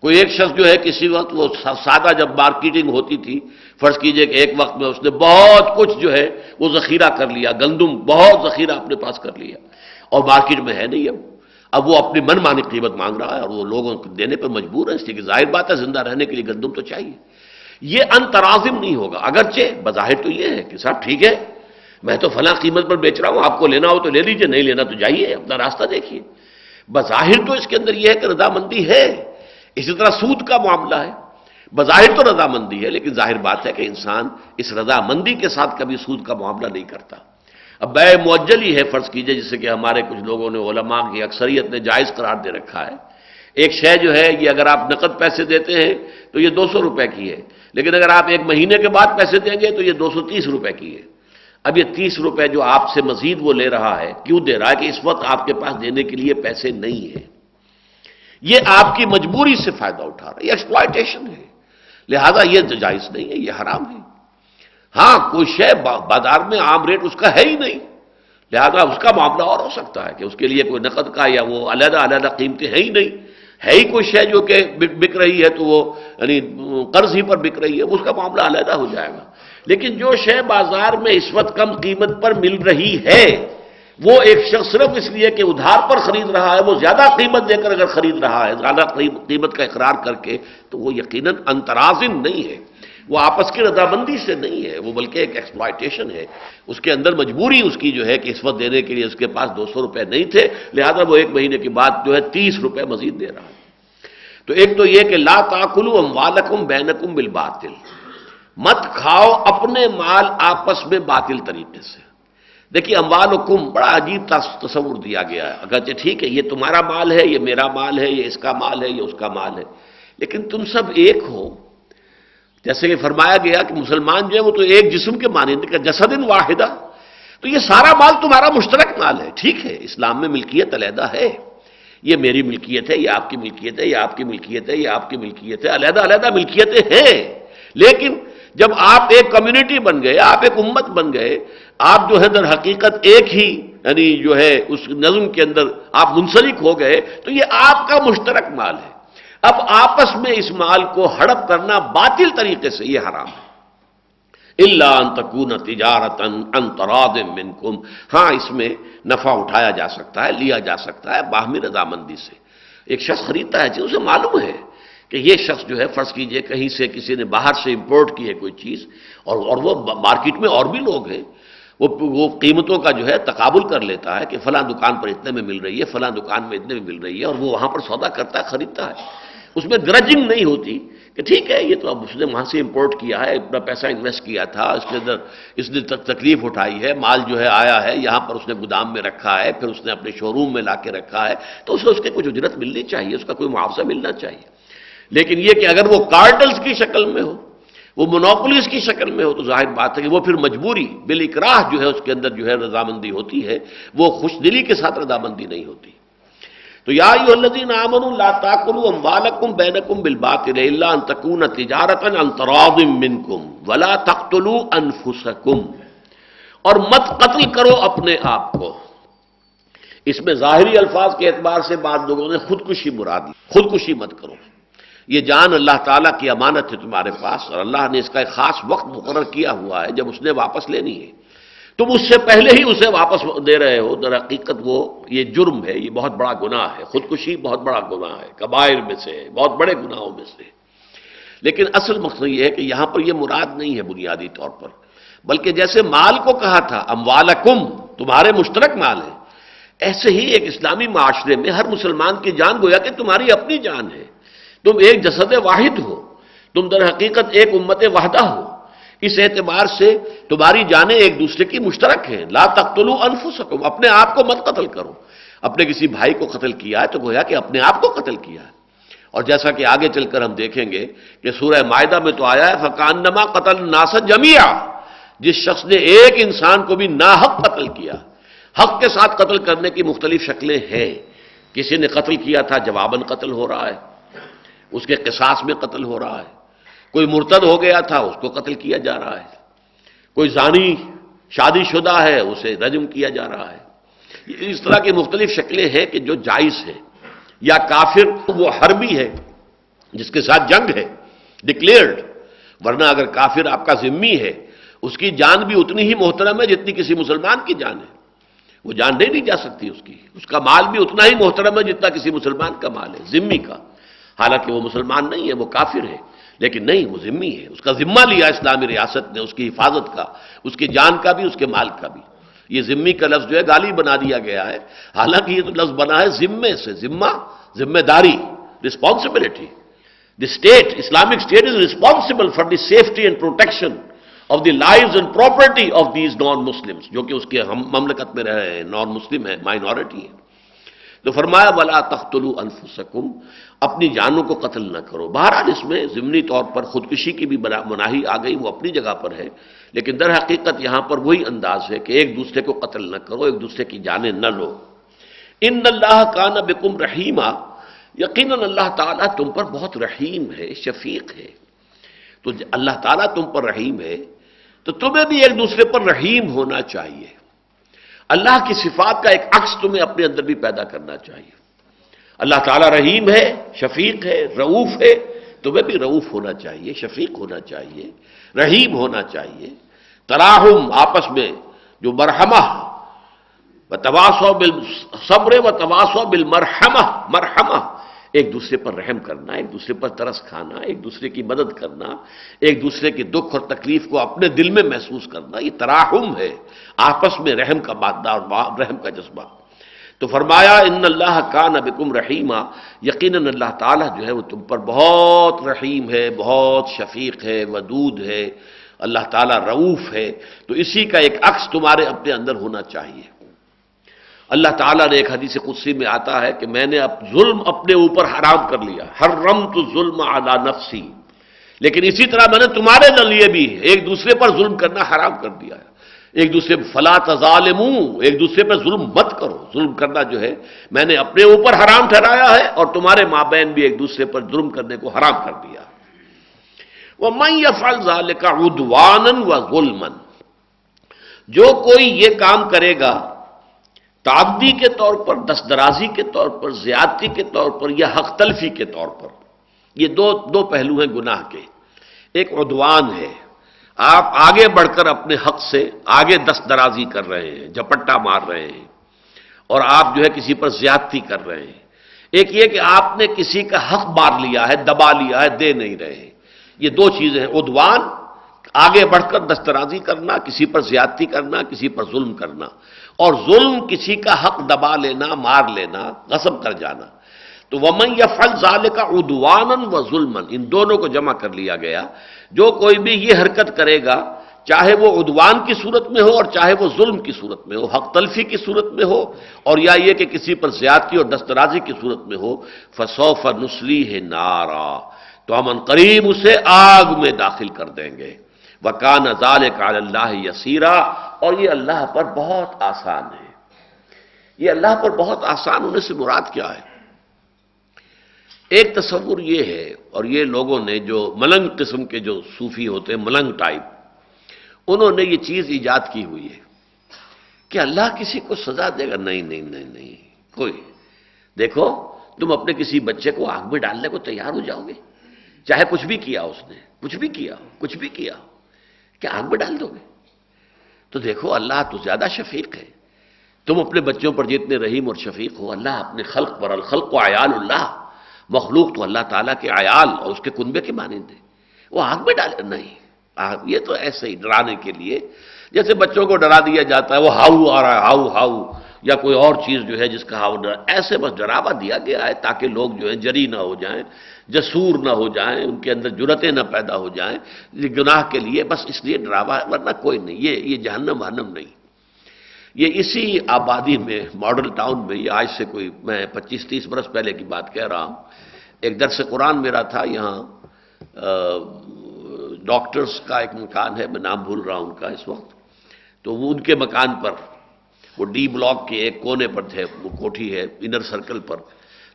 کوئی ایک شخص جو ہے، کسی وقت وہ سادہ جب مارکیٹنگ ہوتی تھی، فرض کیجیے کہ ایک وقت میں اس نے بہت کچھ جو ہے وہ ذخیرہ کر لیا، گندم بہت ذخیرہ اپنے پاس کر لیا۔ اور مارکیٹ میں ہے نہیں اب۔ اب وہ اپنی من مانی قیمت مانگ رہا ہے اور وہ لوگوں کو دینے پر مجبور ہے، اس لیے کہ ظاہر بات ہے زندہ رہنے کے لیے گندم تو چاہیے۔ یہ انترازم نہیں ہوگا۔ اگرچہ بظاہر تو یہ ہے کہ صاحب ٹھیک ہے، میں تو فلاں قیمت پر بیچ رہا ہوں، آپ کو لینا ہو تو لے لیجیے نہیں لینا تو جائیے، اپنا راستہ دیکھیے۔ بظاہر تو اس کے اندر یہ ہے کہ رضامندی ہے۔ اسی طرح سود کا معاملہ ہے۔ بظاہر تو رضامندی ہے، لیکن ظاہر بات ہے کہ انسان اس رضامندی کے ساتھ کبھی سود کا معاملہ نہیں کرتا۔ اب بے معجل ہی ہے فرض کیجیے جسے کہ ہمارے کچھ لوگوں نے علماء کی اکثریت نے جائز قرار دے رکھا ہے۔ ایک شے جو ہے یہ اگر آپ نقد پیسے دیتے ہیں تو یہ دو سو روپے کی ہے، لیکن اگر آپ ایک مہینے کے بعد پیسے دیں گے تو یہ دو سو تیس روپے کی ہے۔ اب یہ تیس روپے جو آپ سے مزید وہ لے رہا ہے، کیوں دے رہا ہے کہ اس وقت آپ کے پاس دینے کے لیے پیسے نہیں ہیں؟ یہ آپ کی مجبوری سے فائدہ اٹھا رہا ہے، یہ ایکسپلائٹیشن ہے۔ لہذا یہ جائز نہیں ہے، یہ حرام ہے۔ ہاں کوئی شے بازار میں عام ریٹ اس کا ہے ہی نہیں۔ لہذا اس کا معاملہ اور ہو سکتا ہے کہ اس کے لیے کوئی نقد کا یا وہ علیحدہ علیحدہ قیمتیں ہیں ہی نہیں۔ ہے ہی کوئی شے جو کہ بک رہی ہے تو وہ یعنی قرض ہی پر بک رہی ہے، اس کا معاملہ علیحدہ ہو جائے گا۔ لیکن جو شے بازار میں اس وقت کم قیمت پر مل رہی ہے، وہ ایک شخص صرف اس لیے کہ ادھار پر خرید رہا ہے، وہ زیادہ قیمت دے کر اگر خرید رہا ہے، زیادہ قیمت کا اقرار کر کے، تو وہ یقیناً انترازن نہیں ہے۔ وہ آپس کی رضامندی سے نہیں ہے، وہ بلکہ ایک ایکسپلائٹیشن ہے۔ اس کے اندر مجبوری اس کی جو ہے کہ اس وقت دینے کے لیے اس کے پاس دو سو روپے نہیں تھے، لہذا وہ ایک مہینے کے بعد جو ہے تیس روپے مزید دے رہا ہے۔ تو ایک تو یہ کہ لا تاکلو ام والکم بینکم بالباطل۔ مت کھاؤ اپنے مال آپس میں باطل طریقے سے۔ دیکھیے اموال حکم بڑا عجیب تصور دیا گیا ہے۔ اگرچہ ٹھیک ہے، یہ تمہارا مال ہے، یہ میرا مال ہے، یہ اس کا مال ہے، یہ اس کا مال ہے۔ لیکن تم سب ایک ہو۔ جیسے کہ فرمایا گیا کہ مسلمان جو ہے وہ تو ایک جسم کے مانند کا جسد واحدہ۔ تو یہ سارا مال تمہارا مشترک مال ہے، ٹھیک ہے، اسلام میں ملکیت علیحدہ ہے۔ یہ میری ملکیت ہے، یہ آپ کی ملکیت ہے، یہ آپ کی ملکیت ہے، یہ آپ کی ملکیت ہے۔ علیحدہ علیحدہ ملکیتیں ہیں۔ لیکن جب آپ ایک کمیونٹی بن گئے، آپ ایک امت بن گئے، آپ جو ہے در حقیقت ایک ہی یعنی جو ہے اس نظم کے اندر آپ منسلک ہو گئے، تو یہ آپ کا مشترک مال ہے۔ اب آپس میں اس مال کو ہڑپ کرنا باطل طریقے سے یہ حرام ہے۔ اللہ انتقون تجارت انتراد منکم۔ ہاں اس میں نفع اٹھایا جا سکتا ہے، لیا جا سکتا ہے باہمی رضامندی سے۔ ایک شخص خریدتا ہے، اسے معلوم ہے کہ یہ شخص جو ہے، فرض کیجیے کہیں سے کسی نے باہر سے امپورٹ کی ہے کوئی چیز، اور اور وہ مارکیٹ میں اور بھی لوگ ہیں، وہ وہ قیمتوں کا جو ہے تقابل کر لیتا ہے کہ فلاں دکان پر اتنے میں مل رہی ہے، فلاں دکان میں اتنے میں مل رہی ہے، اور وہ وہاں پر سودا کرتا ہے، خریدتا ہے۔ اس میں گرجنگ نہیں ہوتی کہ ٹھیک ہے، یہ تو اب اس نے وہاں سے امپورٹ کیا ہے، اتنا پیسہ انویسٹ کیا تھا، اس کے اندر اس نے تکلیف اٹھائی ہے، مال جو ہے آیا ہے، یہاں پر اس نے گودام میں رکھا ہے، پھر اس نے اپنے شو روم میں لا کے رکھا ہے، تو اسے اس کے کچھ اجرت ملنی چاہیے، اس کا کوئی معاوضہ ملنا چاہیے۔ لیکن یہ کہ اگر وہ کارٹلز کی شکل میں ہو، وہ منوپولیز کی شکل میں ہو، تو ظاہر بات ہے کہ وہ پھر مجبوری بل اکراہ جو ہے، اس کے اندر جو ہے رضامندی ہوتی ہے، وہ خوش دلی کے ساتھ رضامندی نہیں ہوتی۔ تو یا ایو الذین آمنوا لا تاکلوا اموالکم بینکم بالباطل الا ان تکون تجارتا عن تراض منکم ولا تقتلوا انفسکم اور مت قتل کرو اپنے آپ کو اس میں ظاہری الفاظ کے اعتبار سے بعض لوگوں نے خودکشی مراد خودکشی مت کرو۔ یہ جان اللہ تعالیٰ کی امانت ہے تمہارے پاس اور اللہ نے اس کا ایک خاص وقت مقرر کیا ہوا ہے جب اس نے واپس لینی ہے۔ تم اس سے پہلے ہی اسے واپس دے رہے ہو، در حقیقت وہ یہ جرم ہے، یہ بہت بڑا گناہ ہے، خودکشی بہت بڑا گناہ ہے، کبائر میں سے، بہت بڑے گناہوں میں سے۔ لیکن اصل مقصد یہ ہے کہ یہاں پر یہ مراد نہیں ہے بنیادی طور پر، بلکہ جیسے مال کو کہا تھا، اموالکم، تمہارے مشترک مال ہے ایسے ہی ایک اسلامی معاشرے میں ہر مسلمان کی جان گویا کہ تمہاری اپنی جان ہے۔ تم ایک جسد واحد ہو، تم در حقیقت ایک امت وحدہ ہو۔ اس اعتبار سے تمہاری جانیں ایک دوسرے کی مشترک ہیں۔ لا تقتلو انفسکم، اپنے آپ کو مت قتل کرو۔ اپنے کسی بھائی کو قتل کیا ہے تو گویا کہ اپنے آپ کو قتل کیا ہے۔ اور جیسا کہ آگے چل کر ہم دیکھیں گے کہ سورہ معاہدہ میں تو آیا ہے فقان نما قتل ناسد جمیا جس شخص نے ایک انسان کو بھی ناحق قتل کیا، حق کے ساتھ قتل کرنے کی مختلف شکلیں ہیں۔ کسی نے قتل کیا تھا، جواباً قتل ہو رہا ہے۔ اس کے قصاص میں قتل ہو رہا ہے۔ کوئی مرتد ہو گیا تھا، اس کو قتل کیا جا رہا ہے۔ کوئی زانی شادی شدہ ہے، اسے رجم کیا جا رہا ہے۔ اس طرح کی مختلف شکلیں ہیں کہ جو جائز ہے یا کافر، وہ حربی ہے، جس کے ساتھ جنگ ہے ڈکلیئرڈ ورنہ اگر کافر آپ کا ذمی ہے، اس کی جان بھی اتنی ہی محترم ہے جتنی کسی مسلمان کی جان ہے۔ وہ جان نہیں جا سکتی اس کی۔ اس کا مال بھی اتنا ہی محترم ہے جتنا کسی مسلمان کا مال ہے ذمی کا۔ حالانکہ وہ مسلمان نہیں ہے، وہ کافر ہے۔ لیکن نہیں، وہ ذمی ہے۔ اس کا ذمہ لیا اسلامی ریاست نے، اس کی حفاظت کا، اس کی جان کا بھی، اس کے مال کا بھی۔ یہ ذمی کا لفظ جو ہے، گالی بنا دیا گیا ہے۔ حالانکہ یہ تو لفظ بنا ہے ذمے سے، ذمہ ذمہ داری responsibility the state Islamic state is responsible for the safety and protection of the life and property of these non Muslim جو کہ اس کے ہم، مملکت میں رہے ہیں۔ نان مسلم ہے مائنورٹی ہے تو فرمایا، ولا تختلو انفسکم اپنی جانوں کو قتل نہ کرو۔ بہرحال اس میں ضمنی طور پر خودکشی کی بھی مناہی آ گئی، وہ اپنی جگہ پر ہے۔ لیکن در حقیقت یہاں پر وہی انداز ہے کہ ایک دوسرے کو قتل نہ کرو، ایک دوسرے کی جانیں نہ لو۔ ان اللہ کا نہ بکم رحیمہ یقیناً اللہ تعالیٰ تم پر بہت رحیم ہے، شفیق ہے۔ تو اللہ تعالیٰ تم پر رحیم ہے، تو تمہیں بھی ایک دوسرے پر رحیم ہونا چاہیے۔ اللہ کی صفات کا ایک عکس تمہیں اپنے اندر بھی پیدا کرنا چاہیے۔ اللہ تعالیٰ رحیم ہے، شفیق ہے رعوف ہے، تمہیں بھی رعوف ہونا چاہیے، شفیق ہونا چاہیے، رحیم ہونا چاہیے۔ تراہم، آپس میں جو مرحمہ و تواسو بل صبر و تواسو بل مرحمہ مرحمہ۔ ایک دوسرے پر رحم کرنا، ایک دوسرے پر ترس کھانا، ایک دوسرے کی مدد کرنا، ایک دوسرے کے دکھ اور تکلیف کو اپنے دل میں محسوس کرنا، یہ تراہم ہے، آپس میں رحم کا مادہ اور رحم کا جذبہ۔ تو فرمایا، ان اللہ کا نبکم رحیمہ یقیناً اللہ تعالیٰ جو ہے وہ تم پر بہت رحیم ہے، بہت شفیق ہے، ودود ہے، اللہ تعالیٰ رعوف ہے۔ تو اسی کا ایک عکس تمہارے اپنے اندر ہونا چاہیے۔ اللہ تعالیٰ نے ایک حدیث قدسی میں آتا ہے کہ میں نے اب ظلم اپنے اوپر حرام کر لیا۔ ہر رم تو ظلم اعلی نفسی۔ لیکن اسی طرح میں نے تمہارے لیے بھی ایک دوسرے پر ظلم کرنا حرام کر دیا ہے۔ ایک دوسرے فلا تظالم ایک دوسرے پر ظلم مت کرو۔ ظلم کرنا جو ہے، میں نے اپنے اوپر حرام ٹھہرایا ہے اور تمہارے ماں بہن بھی ایک دوسرے پر ظلم کرنے کو حرام کر دیا۔ وہ میں یہ فل کا ادوان و غلمن جو کوئی یہ کام کرے گا تعدی کے طور پر دسترازی کے طور پر، زیادتی کے طور پر یا حق تلفی کے طور پر۔ یہ دو دو پہلو ہیں گناہ کے۔ ایک عدوان ہے۔ آپ آگے بڑھ کر اپنے حق سے آگے دست درازی کر رہے ہیں جپٹا مار رہے ہیں اور آپ جو ہے کسی پر زیادتی کر رہے ہیں۔ ایک یہ کہ آپ نے کسی کا حق مار لیا ہے، دبا لیا ہے، دے نہیں رہے یہ دو چیزیں ہیں۔ ادوان آگے بڑھ کر دسترازی کرنا، کسی پر زیادتی کرنا، کسی پر ظلم کرنا۔ اور ظلم کسی کا حق دبا لینا، مار لینا، غصب کر جانا۔ تو ومن یا فل ظال کا ادوان و ظلم ان دونوں کو جمع کر لیا گیا۔ جو کوئی بھی یہ حرکت کرے گا، چاہے وہ ادوان کی صورت میں ہو اور چاہے وہ ظلم کی صورت میں ہو، حق تلفی کی صورت میں ہو اور یا یہ کہ کسی پر زیادتی اور دسترازی کی صورت میں ہو، فسوف نسلی ہے نارا۔ تو ہم ان قریب اسے آگ میں داخل کر دیں گے۔ وکان ازال کا اللہ یسیرا اور یہ اللہ پر بہت آسان ہے۔ یہ اللہ پر بہت آسان ہونے سے مراد کیا ہے؟ ایک تصور یہ ہے اور یہ لوگوں نے جو ملنگ قسم کے جو صوفی ہوتے ہیں، ملنگ ٹائپ، انہوں نے یہ چیز ایجاد کی ہوئی ہے کہ اللہ کسی کو سزا دے گا، نہیں نہیں نہیں نہیں، کوئی۔ دیکھو، تم اپنے کسی بچے کو آگ میں ڈالنے کو تیار ہو جاؤ گے۔ چاہے کچھ بھی کیا اس نے، کچھ بھی کیا، کچھ بھی کیا۔ کیا آگ میں ڈال دو گے۔ تو دیکھو، اللہ تو زیادہ شفیق ہے۔ تم اپنے بچوں پر جتنے رحیم اور شفیق ہو، اللہ اپنے خلق پر، الخلق و عیال اللہ۔ مخلوق تو اللہ تعالیٰ کے عیال اور اس کے کنبے کے مانند ہے۔ وہ آگ میں ڈالے نہیں۔ آگ یہ تو ایسے ہی ڈرانے کے لیے۔ جیسے بچوں کو ڈرا دیا جاتا ہے، وہ ہاؤ آ رہا ہے، ہاؤ ہاؤ، یا کوئی اور چیز جو ہے جس کا ہاؤ ڈرا۔ ایسے بس ڈراوا دیا گیا ہے تاکہ لوگ جو ہے جری نہ ہو جائیں۔ جسور نہ ہو جائیں، ان کے اندر جرتیں نہ پیدا ہو جائیں گناہ کے لیے بس اس لیے ڈراوا ورنہ کوئی نہیں، یہ یہ جہنم وہنم نہیں۔ یہ اسی آبادی میں ماڈل ٹاؤن میں، یہ آج سے کوئی میں پچیس تیس برس پہلے کی بات کہہ رہا ہوں۔ ایک درس قرآن میرا تھا، یہاں ڈاکٹرز کا ایک مکان ہے، میں نام بھول رہا ہوں ان کا اس وقت۔ تو وہ ان کے مکان پر، وہ ڈی بلاک کے ایک کونے پر تھے، وہ کوٹھی ہے انر سرکل پر۔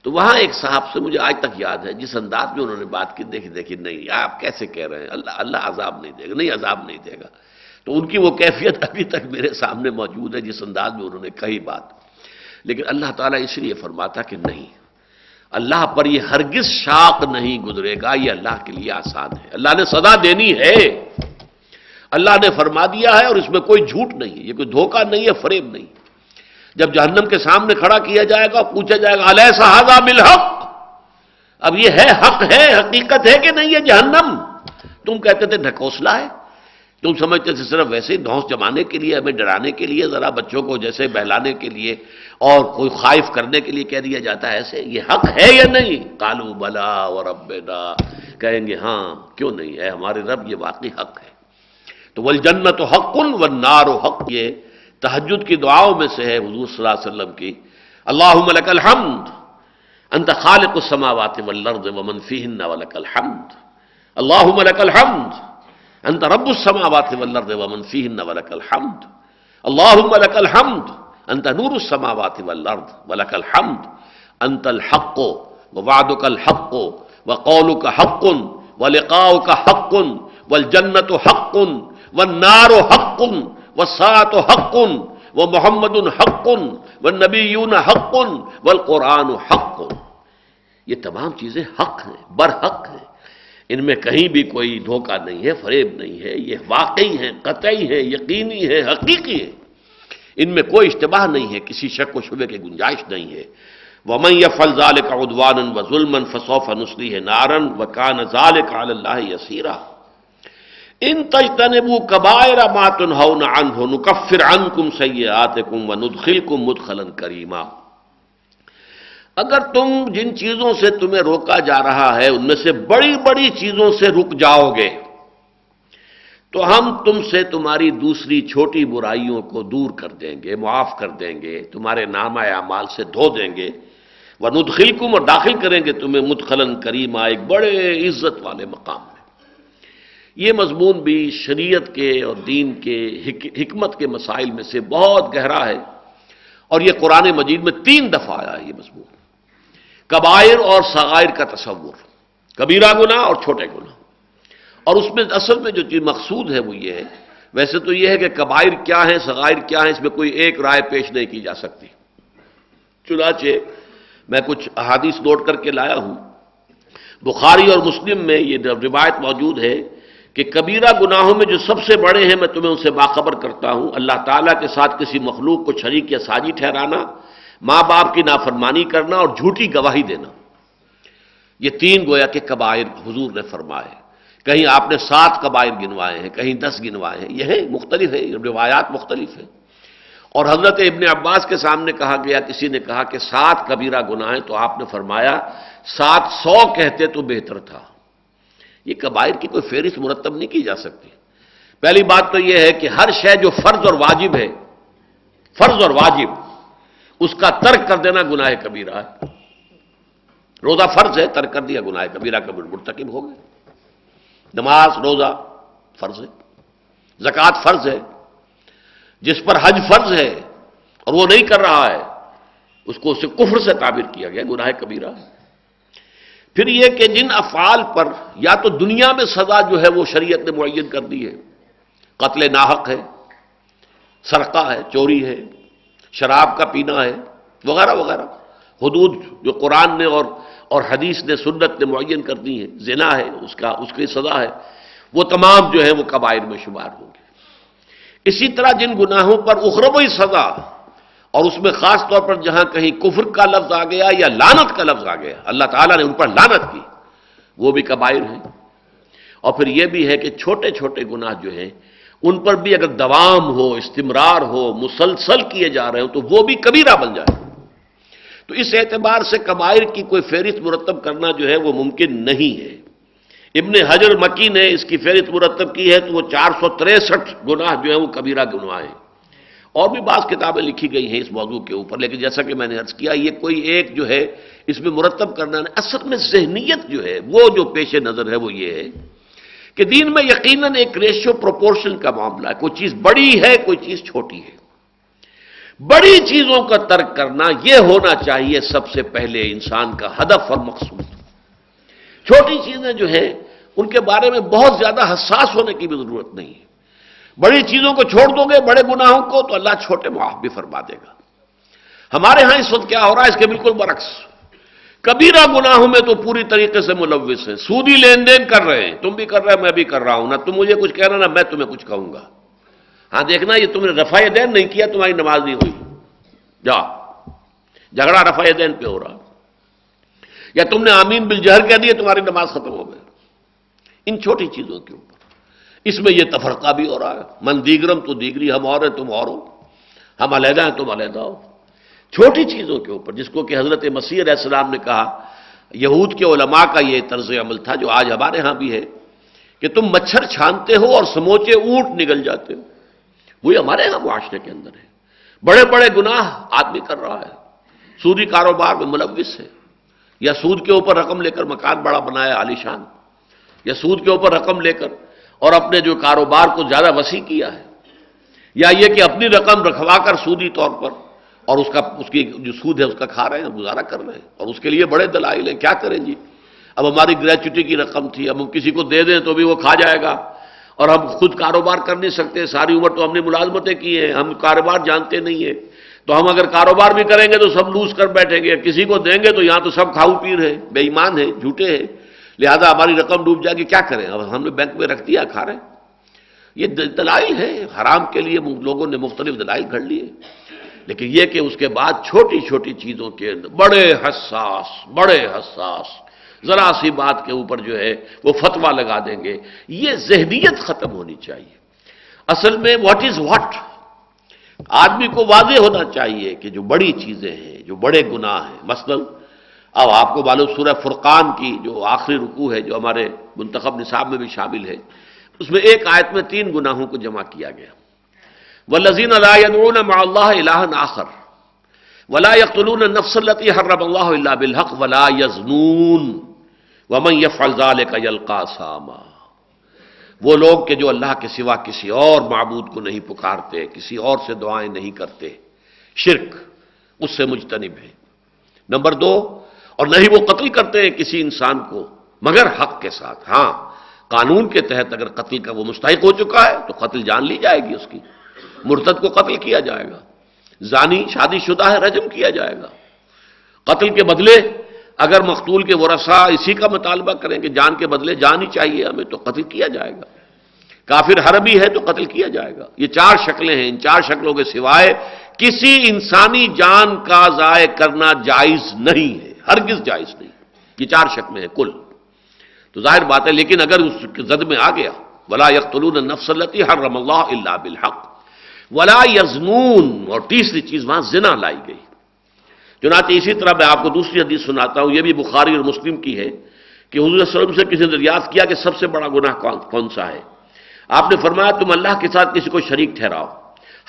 تو وہاں ایک صاحب سے مجھے آج تک یاد ہے، جس انداز میں انہوں نے بات کی، دیکھی دیکھی، نہیں، آپ کیسے کہہ رہے ہیں؟ اللہ اللہ عذاب نہیں دے گا، نہیں عذاب نہیں دے گا۔ تو ان کی وہ کیفیت ابھی تک میرے سامنے موجود ہے، جس انداز میں انہوں نے کہی بات۔ لیکن اللہ تعالیٰ اس لیے فرماتا کہ نہیں، اللہ پر یہ ہرگز شاق نہیں گزرے گا، یہ اللہ کے لیے آسان ہے۔ اللہ نے سزا دینی ہے۔ اللہ نے فرما دیا ہے اور اس میں کوئی جھوٹ نہیں ہے، یہ کوئی دھوکہ نہیں ہے، فریب نہیں۔ جب جہنم کے سامنے کھڑا کیا جائے گا، پوچھا جائے گا علیہ صحاظہ بالحق؟ اب یہ ہے، حق ہے، حقیقت ہے کہ نہیں ہے جہنم؟ تم کہتے تھے ڈھکوسلا ہے۔ تم سمجھتے تھے، صرف ویسے ہی دھوس جمانے کے لیے، ہمیں ڈرانے کے لیے، ذرا بچوں کو جیسے بہلانے کے لیے اور کوئی خائف کرنے کے لیے کہہ دیا جاتا ہے ایسے۔ یہ حق ہے یا نہیں؟ کالو بلا اور اب کہیں گے ہاں کیوں نہیں ہے؟ ہمارے رب یہ واقعی حق ہے۔ تو ول جنت حق و نار و حق۔ یہ تحجد کی دعاؤں میں سے ہے حضور صلی اللہ علیہ وسلم کی اللہ لك الحمد، انت خالق السماوات والارض ومن فيهن ولك الحمد اللهم لك الحمد، انت رب السماوات والارض ومن فيهن ولك الحمد اللهم لك الحمد، انت نور السماوات والارض ولك الحمد، انت الحق ووعدك الحق وقولك حق ولقاؤك حق والجنة حق والنار حق والساعة حق ومحمد حق والنبیون حق والقرآن حق یہ تمام چیزیں حق ہیں، برحق ہیں۔ ان میں کہیں بھی کوئی دھوکہ نہیں ہے، فریب نہیں ہے۔ یہ واقعی ہے قطعی ہے یقینی ہے حقیقی ہے ان میں کوئی اشتباہ نہیں ہے، کسی شک و شبے کی گنجائش نہیں ہے۔ ومن يفعل ذلك عدوانا وظلما فسوف نصليه نارا وكان ذلك على الله يسيرا۔ ان تجتنبوا كبائر ما تنهون عنه نكفر عنكم سيئاتكم وندخلكم مدخلا كريما۔ اگر تم جن چیزوں سے تمہیں روکا جا رہا ہے، ان میں سے بڑی بڑی چیزوں سے رک جاؤ گے۔ تو ہم تم سے تمہاری دوسری چھوٹی برائیوں کو دور کر دیں گے، معاف کر دیں گے، تمہارے نام اعمال سے دھو دیں گے۔ وہ ندخلکم اور داخل کریں گے تمہیں مدخلن کریما، ایک بڑے عزت والے مقام میں۔ یہ مضمون بھی شریعت کے اور دین کے حکمت کے مسائل میں سے بہت گہرا ہے اور یہ قرآن مجید میں تین دفعہ آیا ہے یہ مضمون۔ کبائر اور سغائر کا تصور، کبیرہ گنا اور چھوٹے گنا اور اس میں اصل میں جو چیز مقصود ہے وہ یہ ہے، ویسے تو یہ ہے کہ کبائر کیا ہیں سغائر کیا ہیں، اس میں کوئی ایک رائے پیش نہیں کی جا سکتی۔ چنانچہ میں کچھ احادیث نوٹ کر کے لایا ہوں۔ بخاری اور مسلم میں یہ روایت موجود ہے کہ کبیرہ گناہوں میں جو سب سے بڑے ہیں، میں تمہیں ان سے باخبر کرتا ہوں۔ اللہ تعالیٰ کے ساتھ کسی مخلوق کو شریک یا ساجی ٹھہرانا، ماں باپ کی نافرمانی کرنا اور جھوٹی گواہی دینا۔ یہ تین گویا کہ کبائر حضور نے فرمائے۔ کہیں آپ نے سات قبائل گنوائے ہیں، کہیں دس گنوائے ہیں۔ یہ ہیں، مختلف ہے روایات مختلف ہیں۔ اور حضرت ابن عباس کے سامنے کہا گیا، کسی نے کہا کہ سات کبیرہ گناہ تو آپ نے فرمایا، سات سو کہتے تو بہتر تھا۔ یہ قبائل کی کوئی فہرست مرتب نہیں کی جا سکتی۔ پہلی بات تو یہ ہے کہ ہر شے جو فرض اور واجب ہے، فرض اور واجب، اس کا ترک کر دینا گناہ کبیرہ ہے۔ روزہ فرض ہے، ترک کر دیا گناہ کبیرہ کبیر مرتکب ہو گئے۔ نماز، روزہ فرض ہے۔ زکوٰۃ فرض ہے۔ جس پر حج فرض ہے اور وہ نہیں کر رہا ہے، اس کو اسے کفر سے تعبیر کیا گیا، گناہ کبیرہ۔ ہے پھر یہ کہ جن افعال پر یا تو دنیا میں سزا جو ہے وہ شریعت نے معین کر دی ہے۔ قتل ناحق ہے، سرقہ ہے، چوری ہے، شراب کا پینا ہے، وغیرہ وغیرہ۔ حدود جو قرآن نے اور اور حدیث نے، سنت نے معین کر دی ہے زنا ہے، اس کا، اس کی سزا ہے۔ وہ تمام جو ہے وہ قبائل میں شمار ہوں گے۔ اسی طرح جن گناہوں پر اخروی سزا اور اس میں خاص طور پر جہاں کہیں کفر کا لفظ آ گیا یا لانت کا لفظ آ گیا، اللہ تعالیٰ نے ان پر لانت کی، وہ بھی قبائل ہیں۔ اور پھر یہ بھی ہے کہ چھوٹے چھوٹے گناہ جو ہیں، ان پر بھی اگر دوام ہو، استمرار ہو، مسلسل کیے جا رہے ہو تو وہ بھی کبیرہ بن جائے۔ تو اس اعتبار سے کبائر کی کوئی فہرست مرتب کرنا جو ہے، وہ ممکن نہیں ہے۔ ابن حجر مکی نے اس کی فہرست مرتب کی ہے، تو وہ چار سو تریسٹھ گناہ جو ہے وہ کبیرہ گناہ ہیں۔ اور بھی بعض کتابیں لکھی گئی ہیں اس موضوع کے اوپر، لیکن جیسا کہ میں نے عرض کیا، یہ کوئی ایک جو ہے، اس میں مرتب کرنا اصل میں ذہنیت جو ہے، وہ جو پیش نظر ہے، وہ یہ ہے کہ دین میں یقیناً ایک ریشو پروپورشن کا معاملہ ہے۔ کوئی چیز بڑی ہے، کوئی چیز چھوٹی ہے۔ بڑی چیزوں کا ترک کرنا یہ ہونا چاہیے سب سے پہلے انسان کا ہدف اور مقصود۔ چھوٹی چیزیں جو ہیں، ان کے بارے میں بہت زیادہ حساس ہونے کی بھی ضرورت نہیں ہے۔ بڑی چیزوں کو چھوڑ دو گے، بڑے گناہوں کو، تو اللہ چھوٹے معاف بھی فرما دے گا۔ ہمارے ہاں اس وقت کیا ہو رہا ہے؟ اس کے بالکل برعکس۔ کبیرہ گناہوں میں تو پوری طریقے سے ملوث ہیں۔ سودی لین دین کر رہے ہیں۔ تم بھی کر رہے میں بھی کر رہا ہوں۔ نہ تم مجھے کچھ کہنا، نہ میں تمہیں کچھ کہوں گا۔ ہاں دیکھنا، یہ تم نے رفا دین نہیں کیا، تمہاری نماز نہیں ہوئی۔ جا۔ جھگڑا رفا دین پہ ہو رہا۔ یا تم نے آمین بل جہر کہہ دیا تمہاری نماز ختم ہو گئی۔ ان چھوٹی چیزوں کے اوپر۔ اس میں یہ تفرقہ بھی ہو رہا ہے۔ من دیگرم تو دیگری، ہم اور ہیں، تم اور ہو۔ ہم علیحدہ ہیں، تم علیحدہ ہو۔ چھوٹی چیزوں کے اوپر، جس کو کہ حضرت مسیح علیہ السلام نے کہا، یہود کے علماء کا یہ طرز عمل تھا، جو آج ہمارے ہاں بھی ہے، کہ تم مچھر چھانتے ہو اور سموچے اونٹ نگل جاتے ہو۔ وہی ہمارے یہاں معاشرے کے اندر ہے۔ بڑے بڑے گناہ آدمی کر رہا ہے۔ سودی کاروبار میں ملوث ہے۔ یا سود کے اوپر رقم لے کر مکان بڑا بنایا، عالیشان۔ یا سود کے اوپر رقم لے کر اور اپنے جو کاروبار کو زیادہ وسیع کیا ہے، یا یہ کہ اپنی رقم رکھوا کر سودی طور پر، اور اس کا، اس کی جو سود ہے، اس کا کھا رہے ہیں، گزارا کر رہے ہیں، اور اس کے لیے بڑے دلائل ہیں، کیا کریں جی؟ اب ہماری گریچوٹی کی رقم تھی، اب ہم کسی کو دے دیں تو بھی وہ کھا جائے گا، اور ہم خود کاروبار کر نہیں سکتے، ساری عمر تو ہم نے ملازمتیں کی ہیں، ہم کاروبار جانتے نہیں ہیں، تو ہم اگر کاروبار بھی کریں گے تو سب لوز کر بیٹھیں گے، کسی کو دیں گے تو یہاں تو سب کھاؤ پیر ہے بے ایمان ہے جھوٹے ہیں لہذا ہماری رقم ڈوب جائے گی، کیا کریں؟ اب ہم نے بینک میں رکھ دیا، کھا رہے ہیں۔ یہ دلائل ہے حرام کے لیے لوگوں نے مختلف دلائل گھڑ لیے۔ لیکن یہ کہ اس کے بعد چھوٹی چھوٹی چیزوں کے بڑے حساس بڑے حساس، ذرا سی بات کے اوپر جو ہے، وہ فتوا لگا دیں گے۔ یہ ذہنیت ختم ہونی چاہیے۔ اصل میں واٹ از واٹ آدمی کو واضح ہونا چاہیے کہ جو بڑی چیزیں ہیں، جو بڑے گناہ ہیں، مثلا اب آپ کو معلوم سورہ فرقان کی جو آخری رکوع ہے، جو ہمارے منتخب نصاب میں بھی شامل ہے، اس میں ایک آیت میں تین گناہوں کو جمع کیا گیا۔ و لذین اللہ الہ آخر۔ ولا یقتلون نفس التی حرم اللہ اللہ بالحق ولا یزنون ومن یفعل ذلك یلقا ساما۔ وہ لوگ کہ جو اللہ کے سوا کسی اور معبود کو نہیں پکارتے، کسی اور سے دعائیں نہیں کرتے۔ شرک اس سے مجتنب ہے۔ نمبر دو اور نہیں وہ قتل کرتے ہیں کسی انسان کو، مگر حق کے ساتھ۔ ہاں قانون کے تحت اگر قتل کا وہ مستحق ہو چکا ہے تو قتل جان لی جائے گی اس کی۔ مرتد کو قتل کیا جائے گا۔ زانی شادی شدہ ہے، رجم کیا جائے گا۔ قتل کے بدلے اگر مقتول کے ورثہ اسی کا مطالبہ کریں کہ جان کے بدلے جان ہی چاہیے ہمیں تو قتل کیا جائے گا۔ کافر حربی ہے تو قتل کیا جائے گا۔ یہ چار شکلیں ہیں، ان چار شکلوں کے سوائے کسی انسانی جان کا ضائع کرنا جائز نہیں ہے۔ ہرگز جائز نہیں۔ یہ چار شکلیں ہیں کل۔ تو ظاہر بات ہے، لیکن اگر اس زد میں آ گیا، ولا یقتلون نفسلتی ہر رم اللہ اللہ بالحق۔ ولا یزنون اور تیسری چیز وہاں زنا لائی گئی۔ چنانچہ اسی طرح میں آپ کو دوسری حدیث سناتا ہوں، یہ بھی بخاری اور مسلم کی ہے کہ حضور صلی اللہ علیہ وسلم سے کسی نے دریافت کیا کہ سب سے بڑا گناہ کون سا ہے؟ آپ نے فرمایا، تم اللہ کے ساتھ کسی کو شریک ٹھہراؤ،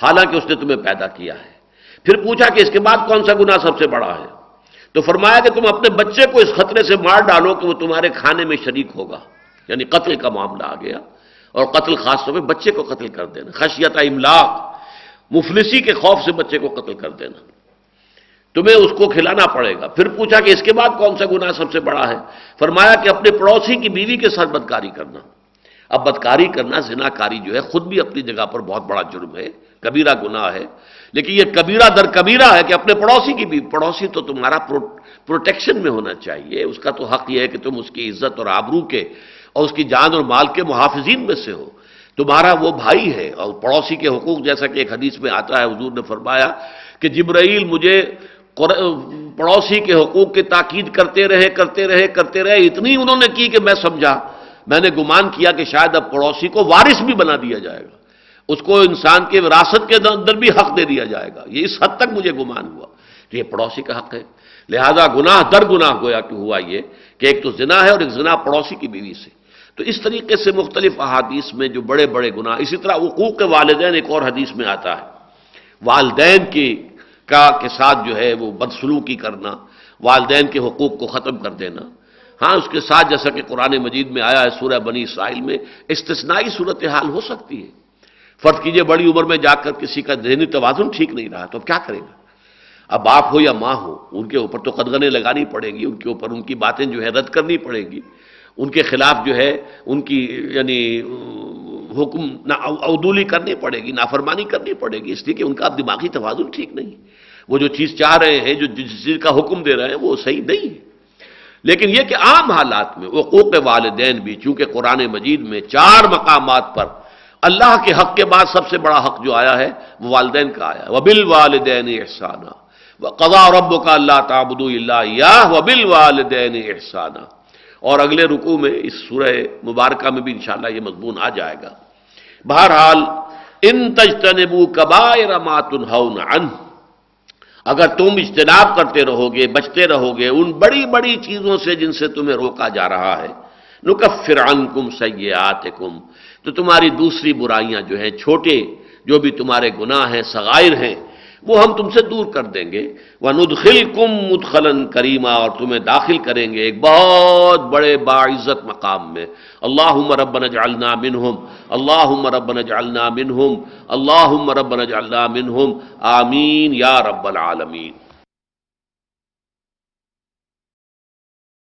حالانکہ اس نے تمہیں پیدا کیا ہے۔ پھر پوچھا کہ اس کے بعد کون سا گناہ سب سے بڑا ہے؟ تو فرمایا کہ تم اپنے بچے کو اس خطرے سے مار ڈالو کہ وہ تمہارے کھانے میں شریک ہوگا۔ یعنی قتل کا معاملہ آ گیا۔ اور قتل خاص طور پہ بچے کو قتل کر دینا۔ خشیت املاک مفلسی کے خوف سے بچے کو قتل کر دینا۔ تمہیں اس کو کھلانا پڑے گا۔ پھر پوچھا کہ اس کے بعد کون سا گناہ سب سے بڑا ہے؟ فرمایا کہ اپنے پڑوسی کی بیوی کے ساتھ بدکاری کرنا۔ اب بدکاری کرنا زنا کاری جو ہے، خود بھی اپنی جگہ پر بہت بڑا جرم ہے، کبیرہ گناہ ہے۔ لیکن یہ کبیرہ در کبیرہ ہے کہ اپنے پڑوسی کی بیوی پڑوسی تو تمہارا پروٹیکشن میں ہونا چاہیے۔ اس کا تو حق یہ ہے کہ تم اس کی عزت اور آبرو کے اور اس کی جان اور مال کے محافظین میں سے ہو۔ تمہارا وہ بھائی ہے اور پڑوسی کے حقوق، جیسا کہ ایک حدیث میں آتا ہے، حضور نے فرمایا کہ جبرائیل مجھے پڑوسی کے حقوق کی تاکید کرتے رہے کرتے رہے کرتے رہے۔ اتنی انہوں نے کی کہ میں سمجھا۔ میں نے گمان کیا کہ شاید اب پڑوسی کو وارث بھی بنا دیا جائے گا۔ اس کو انسان کے وراثت کے اندر بھی حق دے دیا جائے گا۔ یہ اس حد تک مجھے گمان ہوا۔ کہ یہ پڑوسی کا حق ہے۔ لہذا گناہ در گناہ گویا کہ ہوا یہ کہ ایک تو زنا ہے اور ایک زنا پڑوسی کی بیوی سے۔ تو اس طریقے سے مختلف احادیث میں جو بڑے بڑے گناہ، اسی طرح حقوق کے والدین ایک اور حدیث میں آتا ہے۔ والدین کی کا کے ساتھ جو ہے وہ بدسلوکی کرنا، والدین کے حقوق کو ختم کر دینا۔ ہاں اس کے ساتھ جیسا کہ قرآن مجید میں آیا ہے سورہ بنی اسرائیل میں، استثنائی صورتحال ہو سکتی ہے۔ فرض کیجیے بڑی عمر میں جا کر کسی کا ذہنی توازن ٹھیک نہیں رہا تو اب کیا کرے گا؟ اب باپ ہو یا ماں ہو، ان کے اوپر تو قدغنے لگانی پڑے گی، ان کے اوپر ان کی باتیں جو ہے رد کرنی پڑے گی، ان کے خلاف جو ہے ان کی یعنی حکم عدولی کرنی پڑے گی، نافرمانی کرنی پڑے گی، اس لیے کہ ان کا دماغی توازن ٹھیک نہیں وہ جو چیز چاہ رہے ہیں، جو جس چیز کا حکم دے رہے ہیں، وہ صحیح نہیں ہے۔ لیکن یہ کہ عام حالات میں حقوق والدین بھی چونکہ قرآن مجید میں چار مقامات پر اللہ کے حق کے بعد سب سے بڑا حق جو آیا ہے وہ والدین کا آیا وہ بل والدین احسانہ قضا رب کا اللہ تعبد اللہ و بل والدین احسانہ اور اگلے رکو میں اس سورہ مبارکہ میں بھی انشاءاللہ یہ مضمون آ جائے گا۔ بہرحال، ان تجتنبو کبائر ما تنہون عنہ۔ اگر تم اجتناب کرتے رہو گے بچتے رہو گے ان بڑی بڑی چیزوں سے جن سے تمہیں روکا جا رہا ہے، نکفر عنکم سیئاتکم۔ تو تمہاری دوسری برائیاں جو ہیں چھوٹے، جو بھی تمہارے گناہ ہیں سغائر ہیں، وہ ہم تم سے دور کر دیں گے۔ وہ ندخل کم مدخلن کریمہ اور تمہیں داخل کریں گے ایک بہت بڑے باعزت مقام میں۔ اللہ ربنا جعلنا منہم اللہ ربنا جعلنا منہم اللہ ربنا جعلنا منہم۔ آمین یا رب العالمین۔